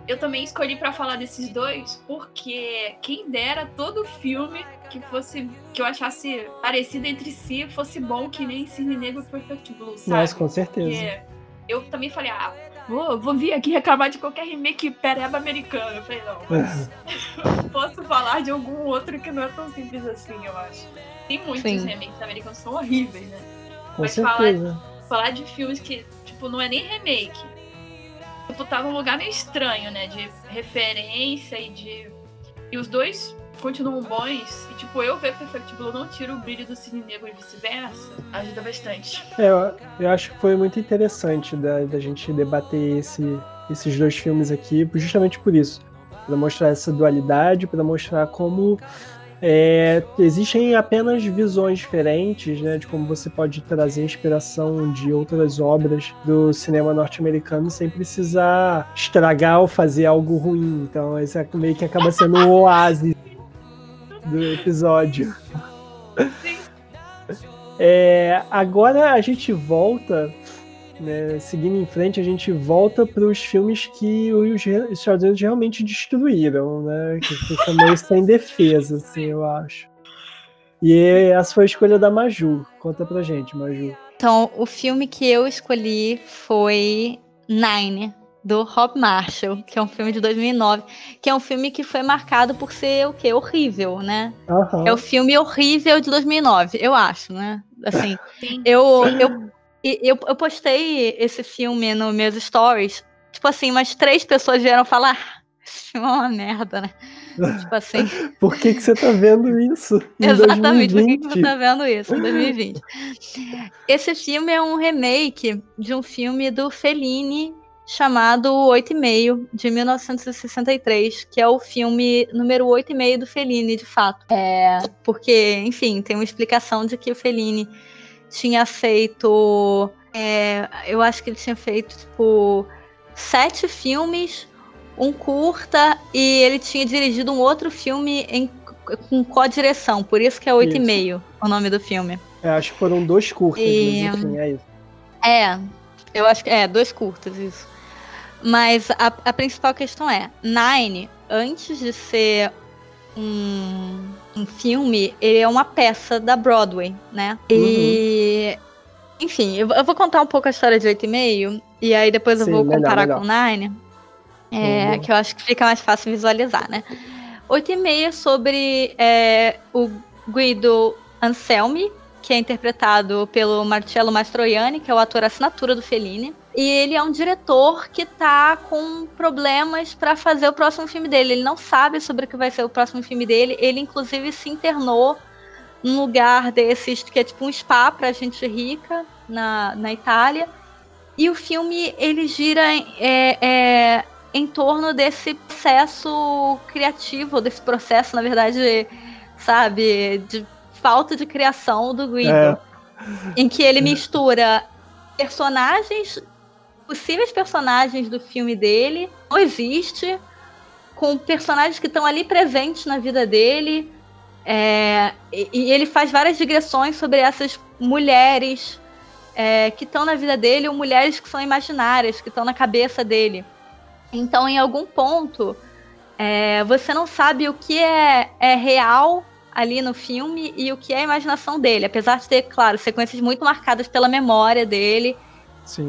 eu também escolhi para falar desses dois porque quem dera todo filme que fosse que eu achasse parecido entre si fosse bom que nem Cisne Negro e Perfect Blue, sabe? Mas com certeza. Porque eu também falei, ah, vou, vou vir aqui reclamar de qualquer remake pereba americano. Eu falei, não, mas [laughs] posso falar de algum outro que não é tão simples assim, eu acho. Tem muitos Sim. remakes americanos que são horríveis, né? Com mas certeza. Falar, falar de filmes que, tipo, não é nem remake tipo, tá num lugar meio estranho, né? De referência e de. E os dois continuam bons. E, tipo, eu ver Perfect Blue não tira o brilho do Cine Negro e vice-versa. Ajuda bastante. É, eu, eu, acho que foi muito interessante da, da gente debater esse, esses dois filmes aqui, justamente por isso. Pra mostrar essa dualidade, para mostrar como é, existem apenas visões diferentes, né, de como você pode trazer inspiração de outras obras do cinema norte-americano sem precisar estragar ou fazer algo ruim. Então, esse é meio que acaba sendo o oásis do episódio. É, agora a gente volta né, seguindo em frente, a gente volta para os filmes que os Estados Unidos realmente destruíram, né? Que ficam meio sem defesa, assim, eu acho. E essa foi a escolha da Maju. Conta pra gente, Maju. Então, o filme que eu escolhi foi Nine, do Rob Marshall, que é um filme de 2009, que é um filme que foi marcado por ser o quê? Horrível, né? Uhum. É o filme horrível de 2009, eu acho, né? Assim, [laughs] eu, eu eu, eu postei esse filme nos meus stories. Tipo assim, umas três pessoas vieram falar. Ah, esse filme é uma merda, né? [laughs] tipo assim. Por que, que você tá vendo isso? [laughs] Exatamente, 2020? por que, que você tá vendo isso em 2020? Esse filme é um remake de um filme do Fellini chamado Oito e Meio, de 1963, que é o filme número oito e meio do Fellini, de fato. É, porque, enfim, tem uma explicação de que o Fellini tinha feito. É, eu acho que ele tinha feito, tipo, sete filmes, um curta, e ele tinha dirigido um outro filme em, com co-direção, por isso que é oito e meio o nome do filme. É, acho que foram dois curtas, e, mas enfim, é isso. É, eu acho que é, dois curtas, isso. Mas a, a principal questão é, Nine, antes de ser um, um filme, ele é uma peça da Broadway, né? E. Uhum. Enfim, eu, eu, vou contar um pouco a história de 8,5 e aí depois eu vou comparar melhor. com Nine. É, uhum. Que eu acho que fica mais fácil visualizar, né? 8,5 é sobre é, o Guido Anselmi, que é interpretado pelo Marcello Mastroianni, que é o ator assinatura do Fellini. E ele é um diretor que tá com problemas para fazer o próximo filme dele. Ele não sabe sobre o que vai ser o próximo filme dele. Ele, inclusive, se internou num lugar desses que é tipo um spa pra gente rica na, na Itália. E o filme ele gira é, é, em torno desse processo criativo, desse processo, na verdade, sabe, de falta de criação do Guido. É. Em que ele mistura personagens, possíveis personagens do filme dele, não existe, com personagens que estão ali presentes na vida dele. É, e, e, ele faz várias digressões sobre essas mulheres é, que estão na vida dele ou mulheres que são imaginárias, que estão na cabeça dele. Então, em algum ponto, é, você não sabe o que é, é real ali no filme e o que é a imaginação dele. Apesar de ter, claro, sequências muito marcadas pela memória dele.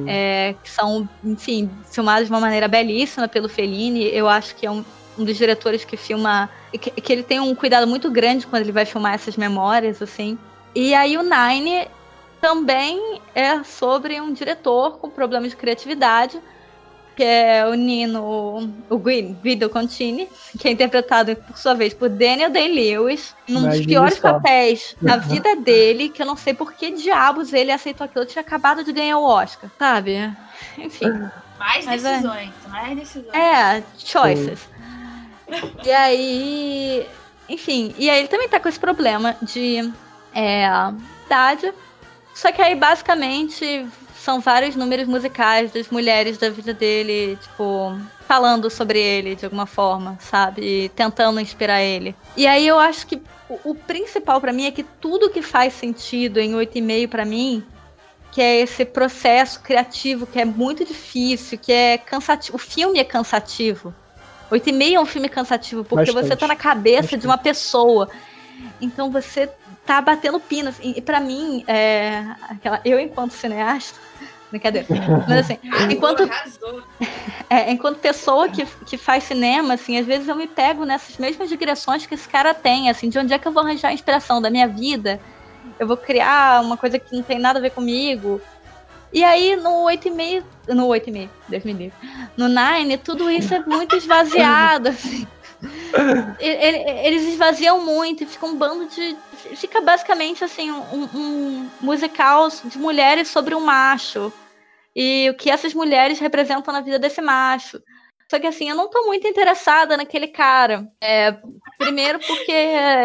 É, que são, enfim, filmadas de uma maneira belíssima pelo Fellini. Eu acho que é um, um dos diretores que filma. Que, que, ele tem um cuidado muito grande quando ele vai filmar essas memórias, assim. E aí o Nine também é sobre um diretor com problemas de criatividade que é o Nino, o Guido Contini, que é interpretado, por sua vez, por Daniel Day-Lewis, num Imagina dos piores só. papéis da vida dele, que eu não sei por que diabos ele aceitou aquilo. Eu tinha acabado de ganhar o Oscar, sabe? Enfim. Mais é decisões, é... mais decisões. É, choices. E aí, enfim, e aí ele também tá com esse problema de é, idade. Só que aí, basicamente, são vários números musicais das mulheres da vida dele, tipo, falando sobre ele de alguma forma, sabe? E tentando inspirar ele. E aí eu acho que o, o principal para mim é que tudo que faz sentido em 8,5 para mim, que é esse processo criativo que é muito difícil, que é cansativo. O filme é cansativo. 8,5 é um filme cansativo, porque Bastante. você tá na cabeça Bastante. de uma pessoa. Então você tá batendo pinos. E para mim, é, aquela, eu enquanto cineasta, Brincadeira. Mas assim, enquanto, [laughs] é, enquanto pessoa que, que faz cinema, assim, às vezes eu me pego nessas mesmas digressões que esse cara tem, assim, de onde é que eu vou arranjar a inspiração da minha vida? Eu vou criar uma coisa que não tem nada a ver comigo. E aí, no 8,5, no 8,5, Deus me livre, no Nine, tudo isso é muito esvaziado, [laughs] assim. Eles esvaziam muito e fica um bando de. Fica basicamente assim, um, um musical de mulheres sobre um macho. E o que essas mulheres representam na vida desse macho. Só que assim, eu não tô muito interessada naquele cara. É, primeiro porque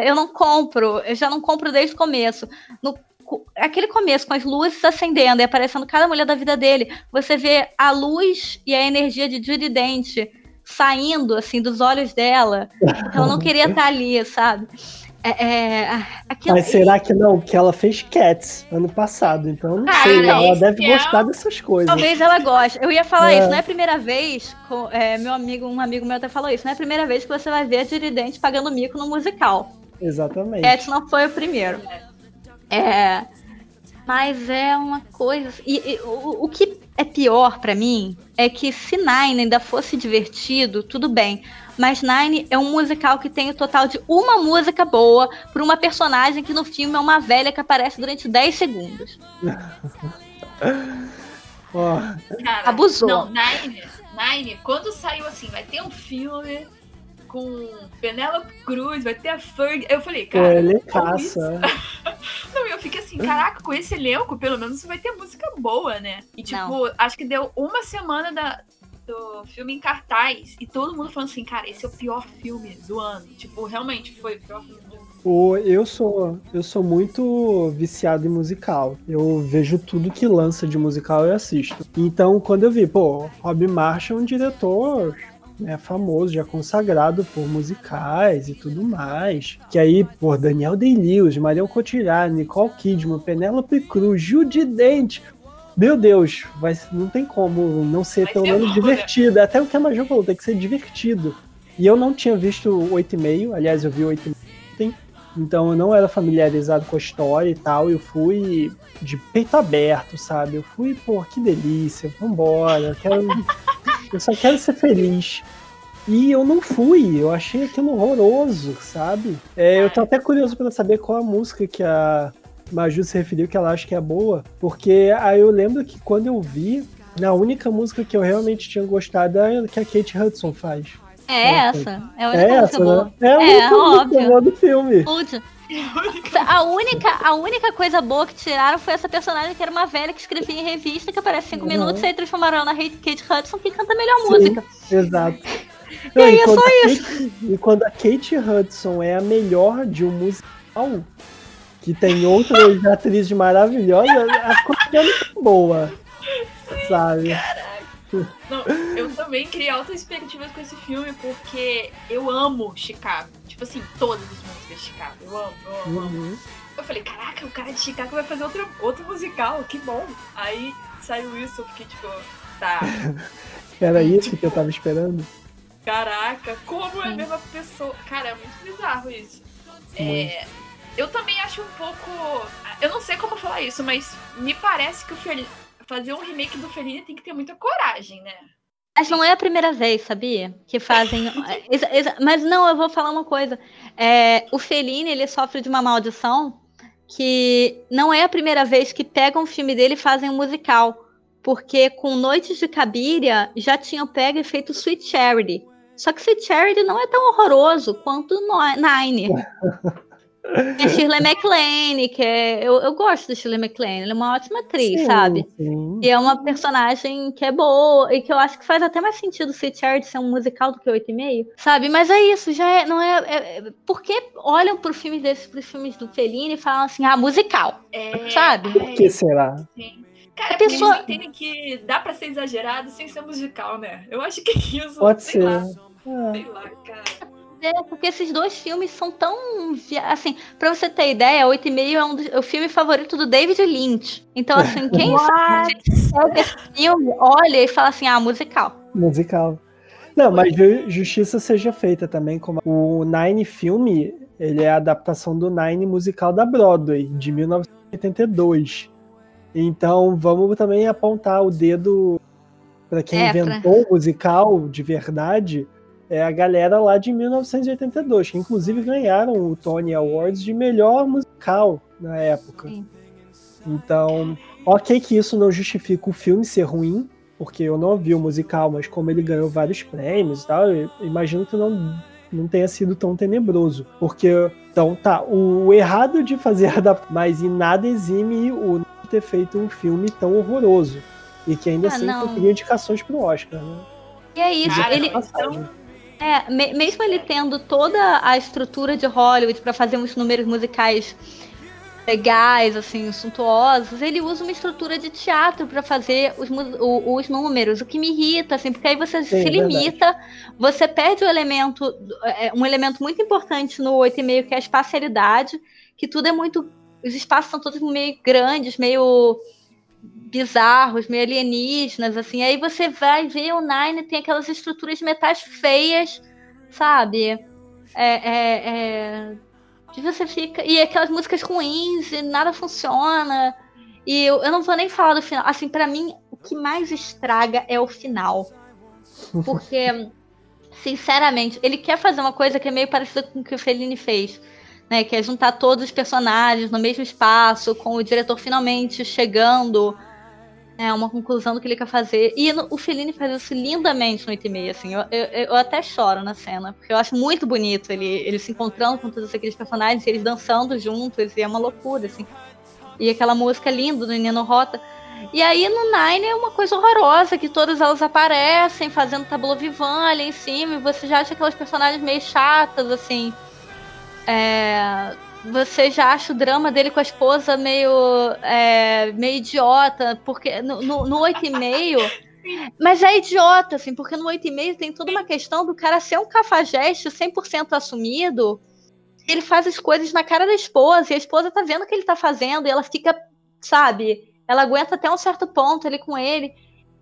eu não compro, eu já não compro desde o começo. No, aquele começo, com as luzes acendendo e aparecendo cada mulher da vida dele, você vê a luz e a energia de Judy Dent saindo assim dos olhos dela. Ela não [laughs] queria estar ali, sabe? É, é, aquilo... Mas será que não? Que ela fez Cats ano passado, então não ah, sei. Ela deve é... gostar dessas coisas. Talvez ela goste. Eu ia falar é. isso, não é a primeira vez. Com, é, meu amigo, um amigo meu até falou isso. Não é a primeira vez que você vai ver a Diridente pagando mico no musical. Exatamente. Cats não foi o primeiro. É. Mas é uma coisa. E, e o, o que é pior para mim é que se Nine ainda fosse divertido, tudo bem. Mas Nine é um musical que tem o total de uma música boa por uma personagem que no filme é uma velha que aparece durante 10 segundos. [laughs] oh. Cara, Abusou. Não, Nine, Nine, quando saiu assim, vai ter um filme com Penélope Cruz, vai ter a Ferg. Eu falei, cara. Ele é caça. [laughs] Não, eu fiquei assim, caraca, com esse elenco, pelo menos vai ter música boa, né? E tipo, Não. acho que deu uma semana da, do filme em cartaz e todo mundo falando assim, cara, esse é o pior filme do ano. Tipo, realmente foi o pior filme do ano. O, eu sou eu sou muito viciado em musical. Eu vejo tudo que lança de musical eu assisto. Então, quando eu vi, pô, Rob Marshall é um diretor né, famoso, já consagrado por musicais e tudo mais. Que aí, por Daniel Day-Lewis, Marion Cotillard, Nicole Kidman, Penélope Cruz, Judy Dent. Meu Deus, vai, não tem como não ser vai pelo menos né? divertido. Até o que a Major falou, tem que ser divertido. E eu não tinha visto o 8,5, aliás, eu vi o 8,5 então eu não era familiarizado com a história e tal. Eu fui de peito aberto, sabe? Eu fui, pô, que delícia, vambora, quero eu só quero ser feliz. E eu não fui, eu achei aquilo horroroso, sabe? É, eu tô até curioso para saber qual a música que a Maju se referiu que ela acha que é boa, porque aí eu lembro que quando eu vi, a única música que eu realmente tinha gostado é que a Kate Hudson faz. É essa. É a única é essa, boa. Né? É a única é, música boa do filme. A única, a única coisa boa que tiraram foi essa personagem que era uma velha que escrevia em revista, que aparece cinco uhum. minutos, e aí transformaram ela na Kate Hudson, que canta a melhor Sim, música. Exato. Não, e aí é só isso. Kate, e quando a Kate Hudson é a melhor de um musical, que tem outras [laughs] atrizes maravilhosas, a coisa é muito boa. Sabe? Caraca. Não, eu também criei altas expectativas com esse filme porque eu amo Chicago. Tipo assim, todas as músicas de Chicago. Eu amo, eu amo, uhum. amo. Eu falei, caraca, o cara de Chicago vai fazer outro, outro musical, que bom. Aí saiu isso, eu fiquei tipo, tá. [laughs] Era isso tipo, que eu tava esperando? Caraca, como é a mesma pessoa. Cara, é muito bizarro isso. É, eu também acho um pouco. Eu não sei como falar isso, mas me parece que o Fel... fazer um remake do Fellini tem que ter muita coragem, né? Mas não é a primeira vez, sabia? Que fazem. [laughs] Mas não, eu vou falar uma coisa. É, o Fellini, ele sofre de uma maldição que não é a primeira vez que pegam o filme dele e fazem um musical. Porque com Noites de Cabiria já tinham pego e feito Sweet Charity. Só que Sweet Charity não é tão horroroso quanto Nine. [laughs] É Shirley MacLaine, que é, eu, eu gosto da Shirley MacLaine, ela é uma ótima atriz, sim, sabe? Sim. E é uma personagem que é boa e que eu acho que faz até mais sentido Sweet Charity ser um musical do que 8,5, sabe? Mas é isso, já é, não é, é, é por que olham pro filme desses, pros filmes do Fellini e falam assim, ah, musical, é, sabe? Por que será? Sim. Cara, a pessoa... eles entendem que dá pra ser exagerado sem ser musical, né? Eu acho que isso. Pode ser. Lá. É. Sei lá, cara. É, porque esses dois filmes são tão. Assim, pra você ter ideia, 8,5 é um dos, o filme favorito do David Lynch. Então, assim, quem [laughs] sabe esse filme olha e fala assim: ah, musical. Musical. Não, mas justiça seja feita também. Como o Nine filme, ele é a adaptação do Nine musical da Broadway, de 1982. Então, vamos também apontar o dedo para quem é, inventou pra... o musical de verdade é a galera lá de 1982, que inclusive ganharam o Tony Awards de melhor musical na época. Sim. Então, ok que isso não justifica o filme ser ruim, porque eu não vi o musical, mas como ele ganhou vários prêmios e tal, eu imagino que não, não tenha sido tão tenebroso. Porque, então, tá, o errado de fazer [laughs] adaptação, mas em nada exime o ter feito um filme tão horroroso. E que ainda ah, assim conseguiu indicações pro Oscar, né? E é isso, Cara, ele. Então, é, me, mesmo ele tendo toda a estrutura de Hollywood para fazer uns números musicais legais, assim, suntuosos, ele usa uma estrutura de teatro para fazer os, os, números, o que me irrita, assim, porque aí você Sim, se limita, verdade. você perde o elemento, é, um elemento muito importante no 8,5, que é a espacialidade, que tudo é muito. Os espaços são todos meio grandes, meio bizarros, meio alienígenas, assim. Aí você vai ver o Nine tem aquelas estruturas de metais feias, sabe? É, é, é... E você fica. E aquelas músicas ruins e nada funciona. E eu, eu não vou nem falar do final. Assim, para mim, o que mais estraga é o final. [laughs] Porque, sinceramente, ele quer fazer uma coisa que é meio parecida com o que o Fellini fez. Né, que é juntar todos os personagens no mesmo espaço, com o diretor finalmente chegando é uma conclusão do que ele quer fazer. E no, o Fellini faz isso lindamente no 8 e meio, assim. Eu, eu, eu, até choro na cena, porque eu acho muito bonito ele, ele se encontrando com todos aqueles personagens, eles dançando juntos, e é uma loucura, assim. E aquela música linda do Nino Rota. E aí no Nine é uma coisa horrorosa, que todas elas aparecem fazendo tableau vivant ali em cima, e você já acha aquelas personagens meio chatas, assim. É você já acha o drama dele com a esposa meio, é, meio idiota, porque no, no, no 8,5. [laughs] Mas é idiota, assim, porque no 8,5 tem toda uma questão do cara ser um cafajeste 100% assumido. Ele faz as coisas na cara da esposa, e a esposa tá vendo o que ele tá fazendo, e ela fica, sabe, ela aguenta até um certo ponto ali com ele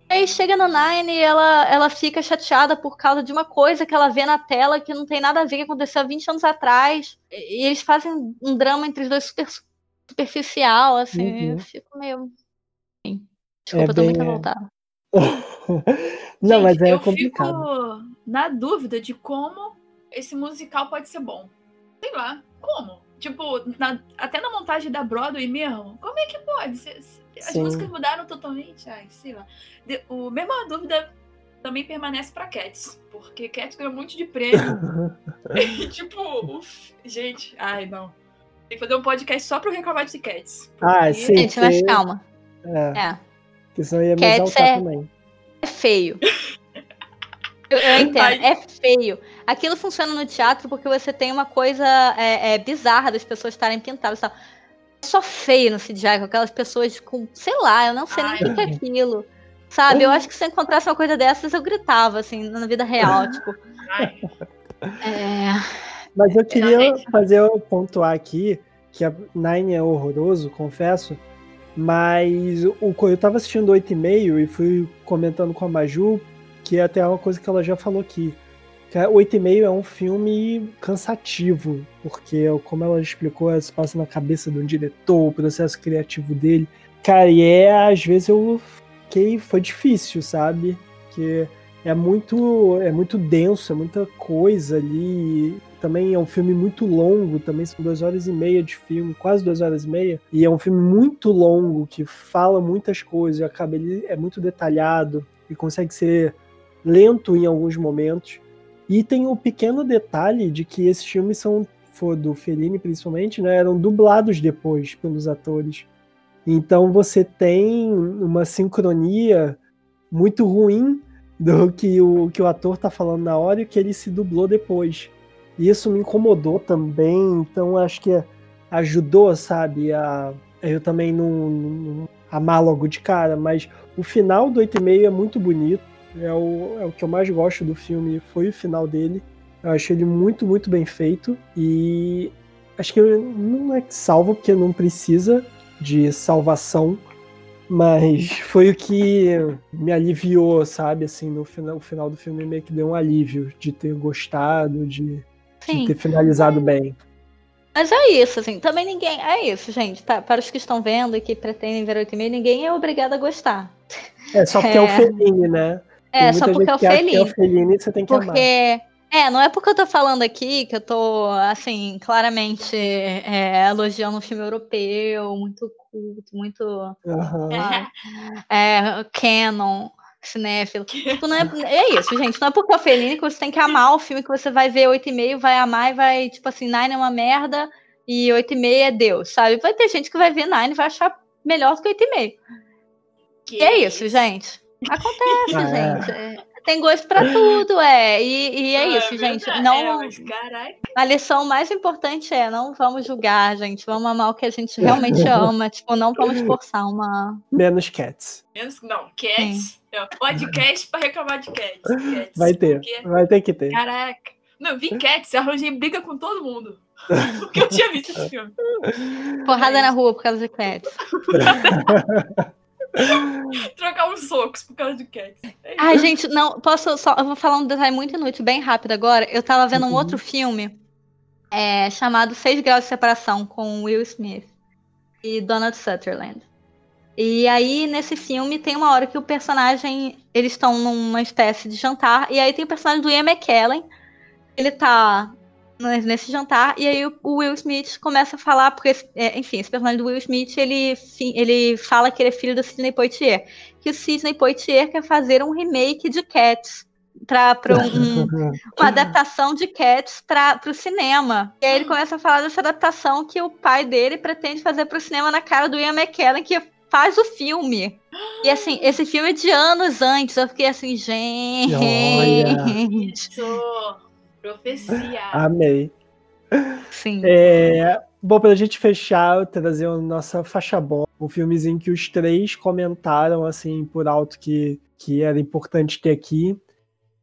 aí chega no Nine e ela, ela fica chateada por causa de uma coisa que ela vê na tela que não tem nada a ver que aconteceu há 20 anos atrás. E eles fazem um drama entre os dois super superficial, assim. Uhum. [laughs] Eu fico meio. Desculpa, é bem... tô muito revoltada. não, Gente, mas é eu complicado. Fico na dúvida de como esse musical pode ser bom. Sei lá, como? Tipo, na, até na montagem da Broadway mesmo, como é que pode? As Sim. músicas mudaram totalmente. Ai, sei lá. De, o mesma dúvida também permanece para Cats, porque Cats ganhou um monte de prêmio. [laughs] e, tipo, uf, gente, ai, não. Tem que fazer um podcast só pro reclamar de Cats. Ah, sim. Gente, mas calma. É. é. Porque senão ia me Cats é... também. É feio. Eu, eu [laughs] entendo, Ai. é feio. Aquilo funciona no teatro porque você tem uma coisa é, é, bizarra das pessoas estarem pintadas e tal. É só feio no CGI, com aquelas pessoas com, sei lá, eu não sei Ai. nem o que é aquilo. Sabe, eu acho que se eu encontrasse uma coisa dessas, eu gritava, assim, na vida real, [laughs] tipo. É... Mas eu queria fazer pontuar aqui que a Nine é horroroso, confesso. Mas o, eu tava assistindo 8,5 e fui comentando com a Maju que é até uma coisa que ela já falou aqui. Que 8,5 é um filme cansativo, porque, como ela explicou, se passa na cabeça de um diretor, o processo criativo dele. Cara, e é, às vezes eu fiquei. Foi difícil, sabe? Que é muito, é muito denso, é muita coisa ali. Também é um filme muito longo, também são duas horas e meia de filme, quase duas horas e meia. E é um filme muito longo, que fala muitas coisas, acaba ele é muito detalhado e consegue ser lento em alguns momentos. E tem o pequeno detalhe de que esses filmes são, for do Fellini principalmente, né, eram dublados depois pelos atores. Então você tem uma sincronia muito ruim do que o, que o ator tá falando na hora e que ele se dublou depois. E isso me incomodou também, então acho que ajudou, sabe, a eu também não, não amar logo de cara, mas o final do 8,5 é muito bonito. É o, é o que eu mais gosto do filme, foi o final dele. Eu achei ele muito, muito bem feito. E acho que não é que salva, porque não precisa de salvação. Mas foi o que me aliviou, sabe? Assim, no final, no final do filme meio que deu um alívio de ter gostado, de, de ter finalizado bem. Mas é isso, assim, também ninguém. É isso, gente. Tá, para os que estão vendo e que pretendem ver 8 e meio, ninguém é obrigado a gostar. É só porque é, é o Fellini, né? É, só porque é o Fellini. É o Fellini, você tem que porque... amar. É, não é porque eu tô falando aqui que eu tô, assim, claramente é, elogiando um filme europeu, muito culto, muito. Uhum. É, canon, cinéfilo. Tipo, não é, é isso, gente. Não é porque é o Fellini que você tem que amar o filme que você vai ver 8,5, vai amar e vai, tipo assim, Nine é uma merda e 8,5 é Deus, sabe? Vai ter gente que vai ver Nine e vai achar melhor do que 8,5. Que e é isso, gente. Acontece, ah, é. gente. É. Tem gosto para tudo, é. E, e é, é isso, gente. Não. É, a lição mais importante é não vamos julgar, gente. Vamos amar o que a gente realmente [laughs] ama. Tipo, não vamos forçar uma. Menos cats. Menos, não, cats. Podcast para reclamar de cats. cats. Vai ter. Porque... Vai ter que ter. Caraca. Não, vi cats, arranjei briga com todo mundo. [laughs] Porque eu tinha visto esse filme. Porrada na rua por causa de cats. [laughs] [laughs] Trocar uns socos por causa de Cats. É Ai, gente, não, posso só. Eu vou falar um detalhe muito inútil, bem rápido agora. Eu tava vendo uhum. um outro filme é, chamado Seis Graus de Separação com Will Smith e Donald Sutherland. E aí, nesse filme, tem uma hora que o personagem. Eles estão numa espécie de jantar, e aí tem o personagem do Ian McKellen. Ele tá nesse jantar, e aí o Will Smith começa a falar, porque, é, enfim, esse personagem do Will Smith, ele, ele fala que ele é filho do Sidney Poitier, que o Sidney Poitier quer fazer um remake de Cats, para um, [laughs] uma adaptação de Cats para o cinema. E aí ele começa a falar dessa adaptação que o pai dele pretende fazer para o cinema na cara do Ian McKellen, que faz o filme. E assim, esse filme é de anos antes. Eu fiquei assim, gente. Olha. Profecia. Amei. Sim. É, bom, pra gente fechar, trazer a nossa faixa boa, um filmezinho que os três comentaram, assim, por alto que, que era importante ter aqui,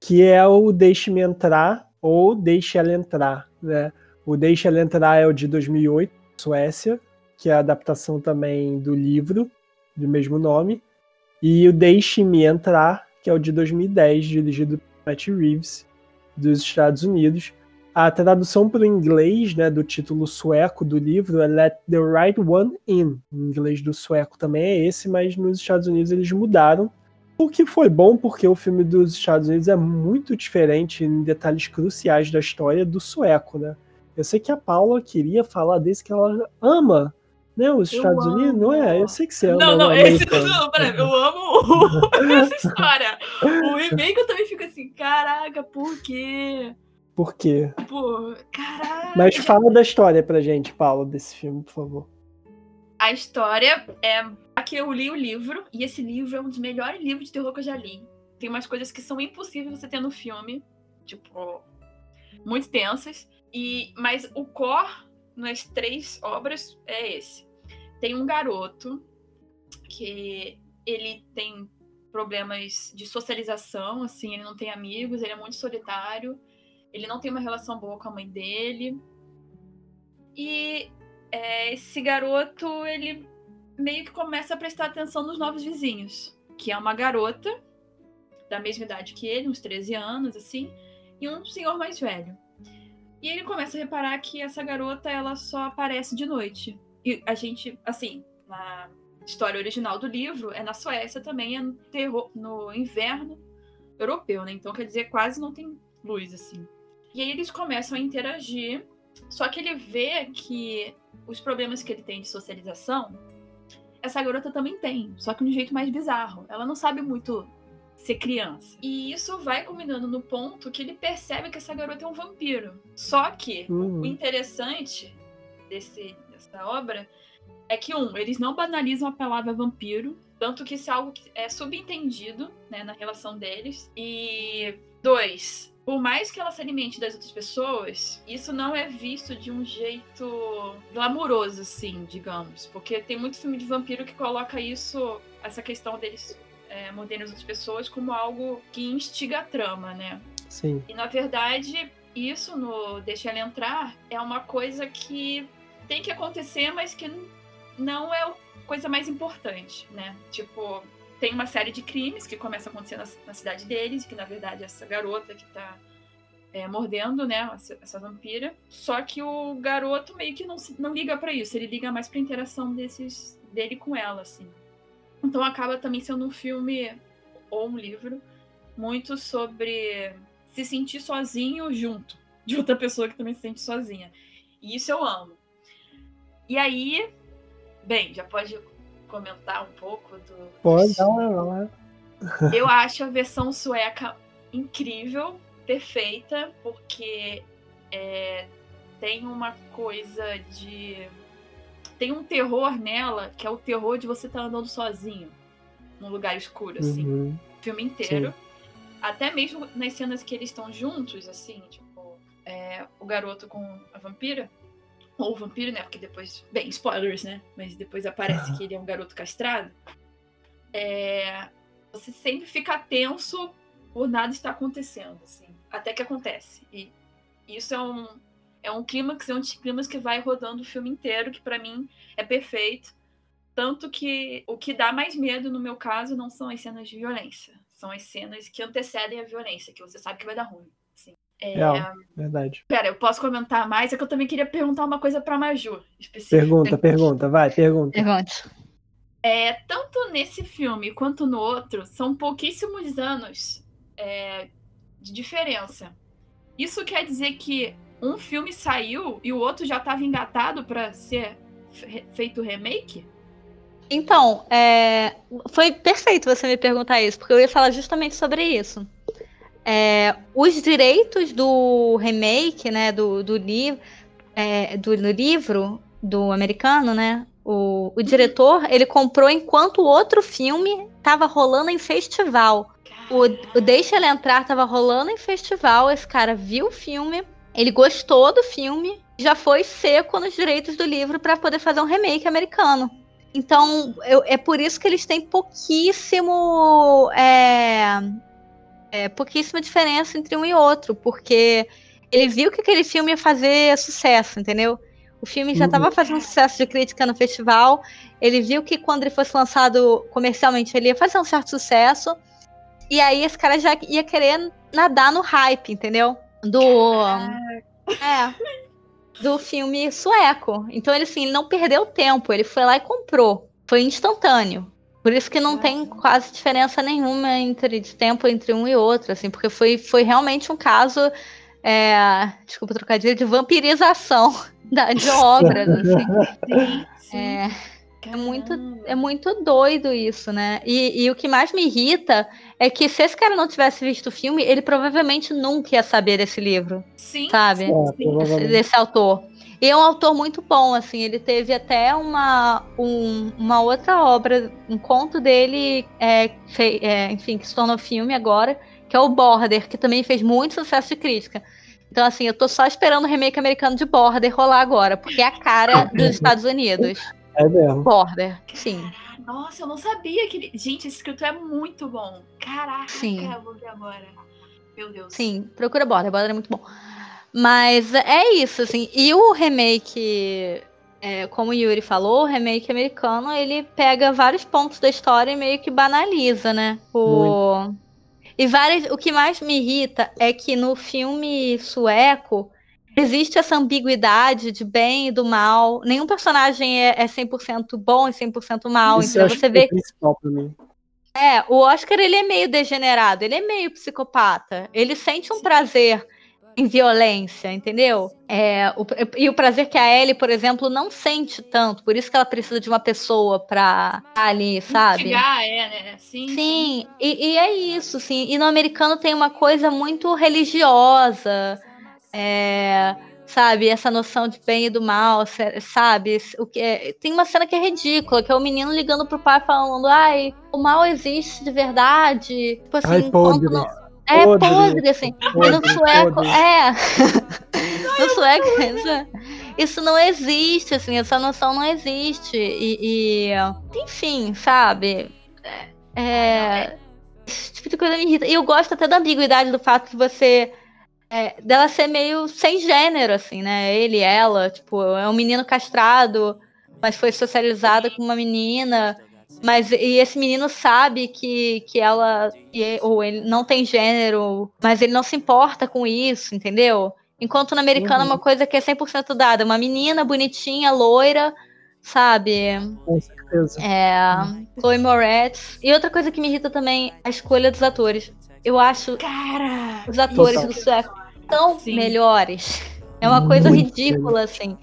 que é o Deixe-me Entrar ou Deixe Ela Entrar, né? O Deixe Ela Entrar é o de 2008, Suécia, que é a adaptação também do livro do mesmo nome, e o Deixe-me Entrar, que é o de 2010, dirigido por Matt Reeves, dos Estados Unidos. A tradução para o inglês né, do título sueco do livro é Let the Right One In. O inglês do sueco também é esse, mas nos Estados Unidos eles mudaram. O que foi bom porque o filme dos Estados Unidos é muito diferente em detalhes cruciais da história do sueco, né? Eu sei que a Paula queria falar desse que ela ama, né? Os Eu Estados amo. Unidos, não é? Eu sei que você ama. Não, não, esse não, peraí, eu amo [laughs] essa história. O remake eu também fico assim, caraca, por quê? Por quê? Pô, caraca. Mas fala da história pra gente, Paula, desse filme, por favor. A história é. Aqui eu li o livro, e esse livro é um dos melhores livros de terror que eu já li. Tem umas coisas que são impossíveis você ter no filme, tipo, muito tensas. E, mas o core nas três obras é esse. Tem um garoto que ele tem problemas de socialização, assim, ele não tem amigos, ele é muito solitário, ele não tem uma relação boa com a mãe dele. E é, esse garoto, ele meio que começa a prestar atenção nos novos vizinhos, que é uma garota da mesma idade que ele, uns 13 anos, assim, e um senhor mais velho. E ele começa a reparar que essa garota, ela só aparece de noite. E a gente, assim, na história original do livro, é na Suécia também, é no, terror, no inverno europeu, né? Então, quer dizer, quase não tem luz, assim. E aí eles começam a interagir, só que ele vê que os problemas que ele tem de socialização, essa garota também tem, só que de um jeito mais bizarro. Ela não sabe muito ser criança. E isso vai culminando no ponto que ele percebe que essa garota é um vampiro. Só que Hum, o interessante desse, dessa obra é que, um, eles não banalizam a palavra vampiro, tanto que isso é algo que é subentendido né, na relação deles. E, dois, por mais que ela se alimente das outras pessoas, isso não é visto de um jeito glamuroso, assim, digamos. Porque tem muito filme de vampiro que coloca isso, essa questão deles é, as outras pessoas, como algo que instiga a trama, né? sim. E na verdade, isso no Deixa Ela Entrar é uma coisa que tem que acontecer, mas que não é a coisa mais importante, né? Tipo, tem uma série de crimes que começam a acontecer na, na cidade deles, que na verdade é essa garota que tá é, mordendo, né? Essa, essa vampira. Só que o garoto meio que não, se- não liga pra isso, ele liga mais pra interação desses dele com ela, assim. Então acaba também sendo um filme ou um livro muito sobre se sentir sozinho junto de outra pessoa que também se sente sozinha. E isso eu amo. E aí, bem, já pode comentar um pouco do. Pode, uma, dá uma. Eu acho a versão sueca incrível, perfeita, porque é, tem uma coisa de. Tem um terror nela, que é o terror de você estar andando sozinho num lugar escuro, assim Uhum. o filme inteiro. Até mesmo nas cenas que eles estão juntos, assim, tipo, é, o garoto com a vampira. Ou o vampiro, né? Porque depois. Bem, spoilers, né? Mas depois aparece que ele é um garoto castrado. É, você sempre fica tenso por nada estar acontecendo, assim. Até que acontece. E isso é um. É um clímax, é um clímax que vai rodando o filme inteiro, que pra mim é perfeito. Tanto que o que dá mais medo, no meu caso, não são as cenas de violência. São as cenas que antecedem a violência, que você sabe que vai dar ruim. assim. É, Real. Verdade. Pera, eu posso comentar mais? É que eu também queria perguntar uma coisa pra Maju, específica. Pergunta, pergunta, vai, pergunta. Pergunte. É, tanto nesse filme quanto no outro, são pouquíssimos anos é, de diferença. Isso quer dizer que um filme saiu e o outro já estava engatado pra ser fe- feito remake? Então, é, foi perfeito você me perguntar isso, porque eu ia falar justamente sobre isso. É, os direitos do remake, né, do, do, li é, do, do livro do americano, né, o, o diretor, ele comprou enquanto o outro filme estava rolando em festival. O, o Deixa Ela Entrar tava rolando em festival, esse cara viu o filme, ele gostou do filme, já foi seco nos direitos do livro para poder fazer um remake americano. Então, eu- é por isso que eles têm pouquíssimo. É, é, pouquíssima diferença entre um e outro, porque ele viu que aquele filme ia fazer sucesso, entendeu? O filme já Uhum. estava fazendo sucesso de crítica no festival. Ele viu que quando ele fosse lançado comercialmente, ele ia fazer um certo sucesso. E aí esse cara já ia querer nadar no hype, entendeu? Do. É. Do filme sueco. Então ele assim, ele não perdeu tempo, ele foi lá e comprou. Foi instantâneo. Por isso que não tem quase diferença nenhuma entre de tempo entre um e outro, assim, porque foi, foi realmente um caso é, desculpa trocadilho, de vampirização [laughs] da, de obras. Assim. [laughs] É, é, muito, é muito doido isso, né? E, e, o que mais me irrita é que se esse cara não tivesse visto o filme, ele provavelmente nunca ia saber desse livro. Sim. Sabe? É, desse autor. E é um autor muito bom, assim, ele teve até uma, um, uma outra obra, um conto dele, é, fei, é, enfim, que se tornou filme agora, que é o Border, que também fez muito sucesso de crítica. Então, assim, eu tô só esperando o remake americano de Border rolar agora, porque é a cara dos [laughs] Estados Unidos. É mesmo. Border, sim. Nossa, eu não sabia que ele... Gente, esse escrito é muito bom. Caraca, sim. eu vou ver agora. Meu Deus. Sim, procura Border, Border é muito bom. Mas é isso, assim. E o remake, é, como o Yuri falou, o remake americano, ele pega vários pontos da história e meio que banaliza, né? O... E várias, o que mais me irrita é que no filme sueco existe essa ambiguidade de bem e do mal. Nenhum personagem é, é 100% bom e 100% mal. Isso então você vê. É, principal pra mim. é, o Oscar ele é meio degenerado, ele é meio psicopata. Ele sente um prazer em violência, entendeu? É, o, e o prazer que a Ellie, por exemplo, não sente tanto, por isso que ela precisa de uma pessoa pra estar ali, sabe? Chegar, é, né? Sim. Sim, e, e, é isso, sim. E no americano tem uma coisa muito religiosa, é, sabe? Essa noção de bem e do mal, sabe? O que é, tem uma cena que é ridícula, que é o menino ligando pro pai falando, ai, o mal existe de verdade. Tipo assim, ai, podre. Não, é podre, podre assim. Podre, no sueco, podre. é. [laughs] no sueco, isso, isso, não existe, assim, essa noção não existe. E, e enfim, sabe? É, esse tipo de coisa me irrita. E eu gosto até da ambiguidade do fato que você. É, dela ser meio sem gênero, assim, né? Ele, ela, tipo, é um menino castrado, mas foi socializada com uma menina. Mas e esse menino sabe que, que ela ou ele não tem gênero, mas ele não se importa com isso, entendeu? Enquanto no americano uhum. é uma coisa que é 100% dada, uma menina bonitinha, loira, sabe? Com certeza. É, Chloe Moretz. E outra coisa que me irrita também, a escolha dos atores. Eu acho Cara, os atores do sueco tão Sim. melhores. É uma coisa Muito ridícula, assim.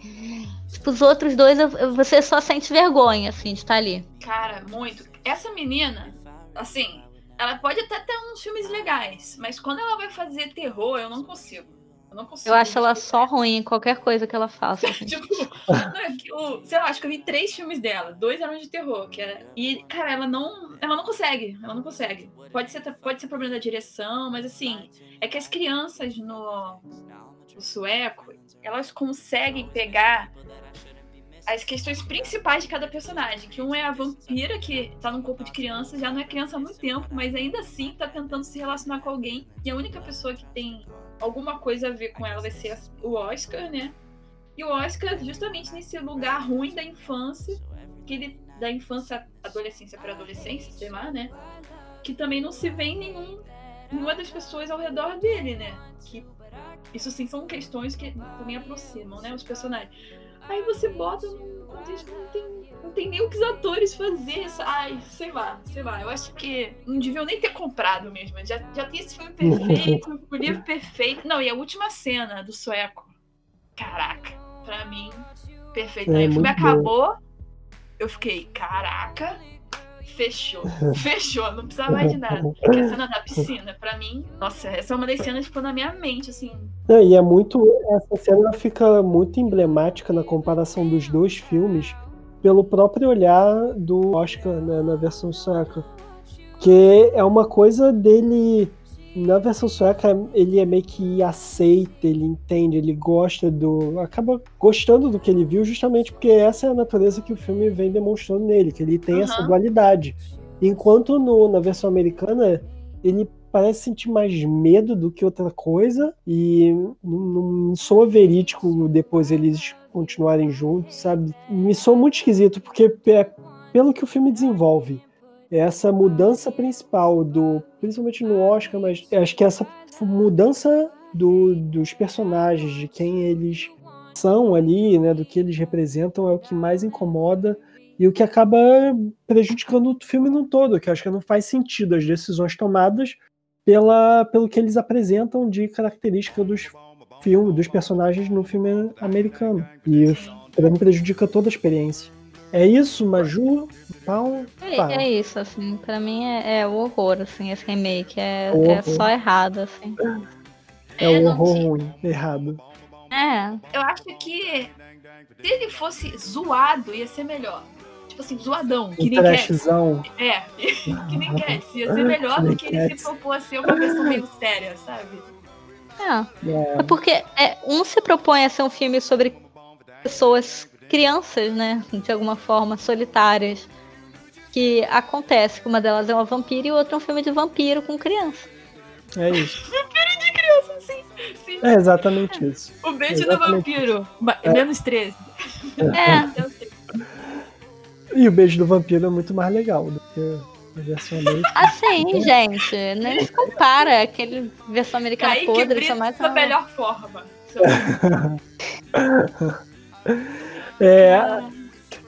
Tipo, os outros dois, você só sente vergonha, assim, de estar ali. Cara, muito. Essa menina, assim, ela pode até ter uns filmes legais, mas quando ela vai fazer terror, eu não consigo. Eu não consigo. Eu acho ela só ruim em qualquer coisa que ela faça. [laughs] Tipo, eu, sei lá, acho que eu vi três filmes dela. Dois eram de terror. Que era, e, cara, ela não. Ela não consegue. Ela não consegue. Pode ser, pode ser problema da direção, mas assim, é que as crianças no, no sueco, elas conseguem pegar as questões principais de cada personagem. Que um é a vampira, que tá num corpo de criança, já não é criança há muito tempo, mas ainda assim tá tentando se relacionar com alguém. E a única pessoa que tem alguma coisa a ver com ela vai ser o Oscar, né? E o Oscar, justamente nesse lugar ruim da infância, que ele da infância, adolescência para adolescência, sei lá, né? Que também não se vê em nenhum, nenhuma das pessoas ao redor dele, né? Que isso sim são questões que também aproximam, né? Os personagens. Aí você bota num não tem, não tem nem o que os atores fazer. Ai, sei lá, sei lá. Eu acho que não deviam nem ter comprado mesmo. Já, já tem esse filme [laughs] perfeito, o livro perfeito. Não, e a última cena do sueco. Caraca, pra mim, perfeito. É, Aí o filme acabou, eu fiquei, caraca, fechou. Fechou, não precisava mais de nada. É que a cena da piscina, pra mim, nossa, essa é uma das cenas que ficou na minha mente, assim. É, e é muito. Essa cena fica muito emblemática na comparação dos dois filmes pelo próprio olhar do Oscar né, na versão sueca. Que é uma coisa dele na versão sueca, ele é meio que aceita, ele entende, ele gosta do. acaba gostando do que ele viu, justamente porque essa é a natureza que o filme vem demonstrando nele, que ele tem uhum. essa dualidade. Enquanto no, na versão americana, ele parece sentir mais medo do que outra coisa, e não, não soa verídico depois eles continuarem juntos, sabe? Me soa muito esquisito, porque é pelo que o filme desenvolve essa mudança principal do, principalmente no Oscar, mas acho que essa mudança do, dos personagens, de quem eles são ali, né, do que eles representam, é o que mais incomoda e o que acaba prejudicando o filme no todo, que acho que não faz sentido as decisões tomadas, pela, pelo que eles apresentam de característica dos filmes, dos personagens no filme americano. E mim prejudica toda a experiência. É isso, Maju? Pau? É, é isso, assim, pra mim é, é horror, assim, esse remake. É, é só errado, assim. É, é um horror ruim, errado. É. Eu acho que se ele fosse zoado, ia ser melhor. Tipo assim, zoadão. Que nem trashzão. É, [laughs] que nem Cats. Ia ser melhor do que ele se propôs a ser uma versão meio séria, sabe? É. é. é porque é, um se propõe a ser um filme sobre pessoas, crianças, né? De alguma forma, solitárias. Que acontece que uma delas é uma vampira e o outro é um filme de vampiro com criança. É isso. vampiro de criança, sim. sim. É exatamente isso. O beijo do vampiro. É. Menos 13. É. E o beijo do vampiro é muito mais legal do que a versão americana. Assim, gente, nem se compara. Aquele versão americana Kaique podre, isso é mais. Da melhor forma. [laughs] é,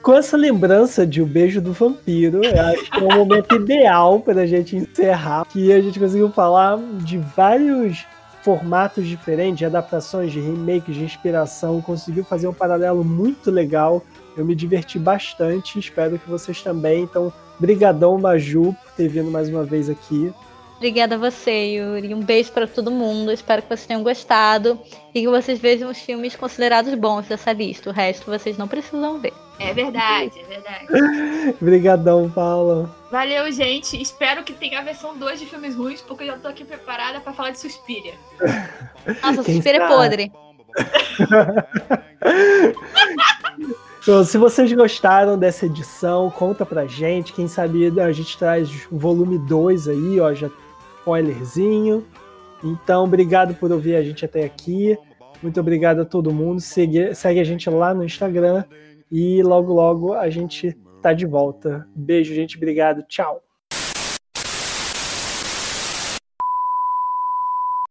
com essa lembrança de O Beijo do Vampiro, acho que é o momento ideal para a gente encerrar. Que a gente conseguiu falar de vários formatos diferentes, de adaptações, de remakes, de inspiração. Conseguiu fazer um paralelo muito legal eu me diverti bastante, espero que vocês também. Então, brigadão, Maju, por ter vindo mais uma vez aqui. Obrigada a você, Yuri. Um beijo para todo mundo. Espero que vocês tenham gostado e que vocês vejam os filmes considerados bons dessa lista. O resto vocês não precisam ver. É verdade, é verdade. [laughs] Obrigadão, Paula. Valeu, gente. Espero que tenha a versão 2 de filmes ruins, porque eu já tô aqui preparada para falar de Suspiria. [laughs] Nossa, Suspiria é podre. [laughs] Então, se vocês gostaram dessa edição, conta pra gente. Quem sabe a gente traz o volume 2 aí, ó, já spoilerzinho. Então, obrigado por ouvir a gente até aqui. Muito obrigado a todo mundo. Segue, segue a gente lá no Instagram e logo logo a gente tá de volta. Beijo, gente. Obrigado. Tchau.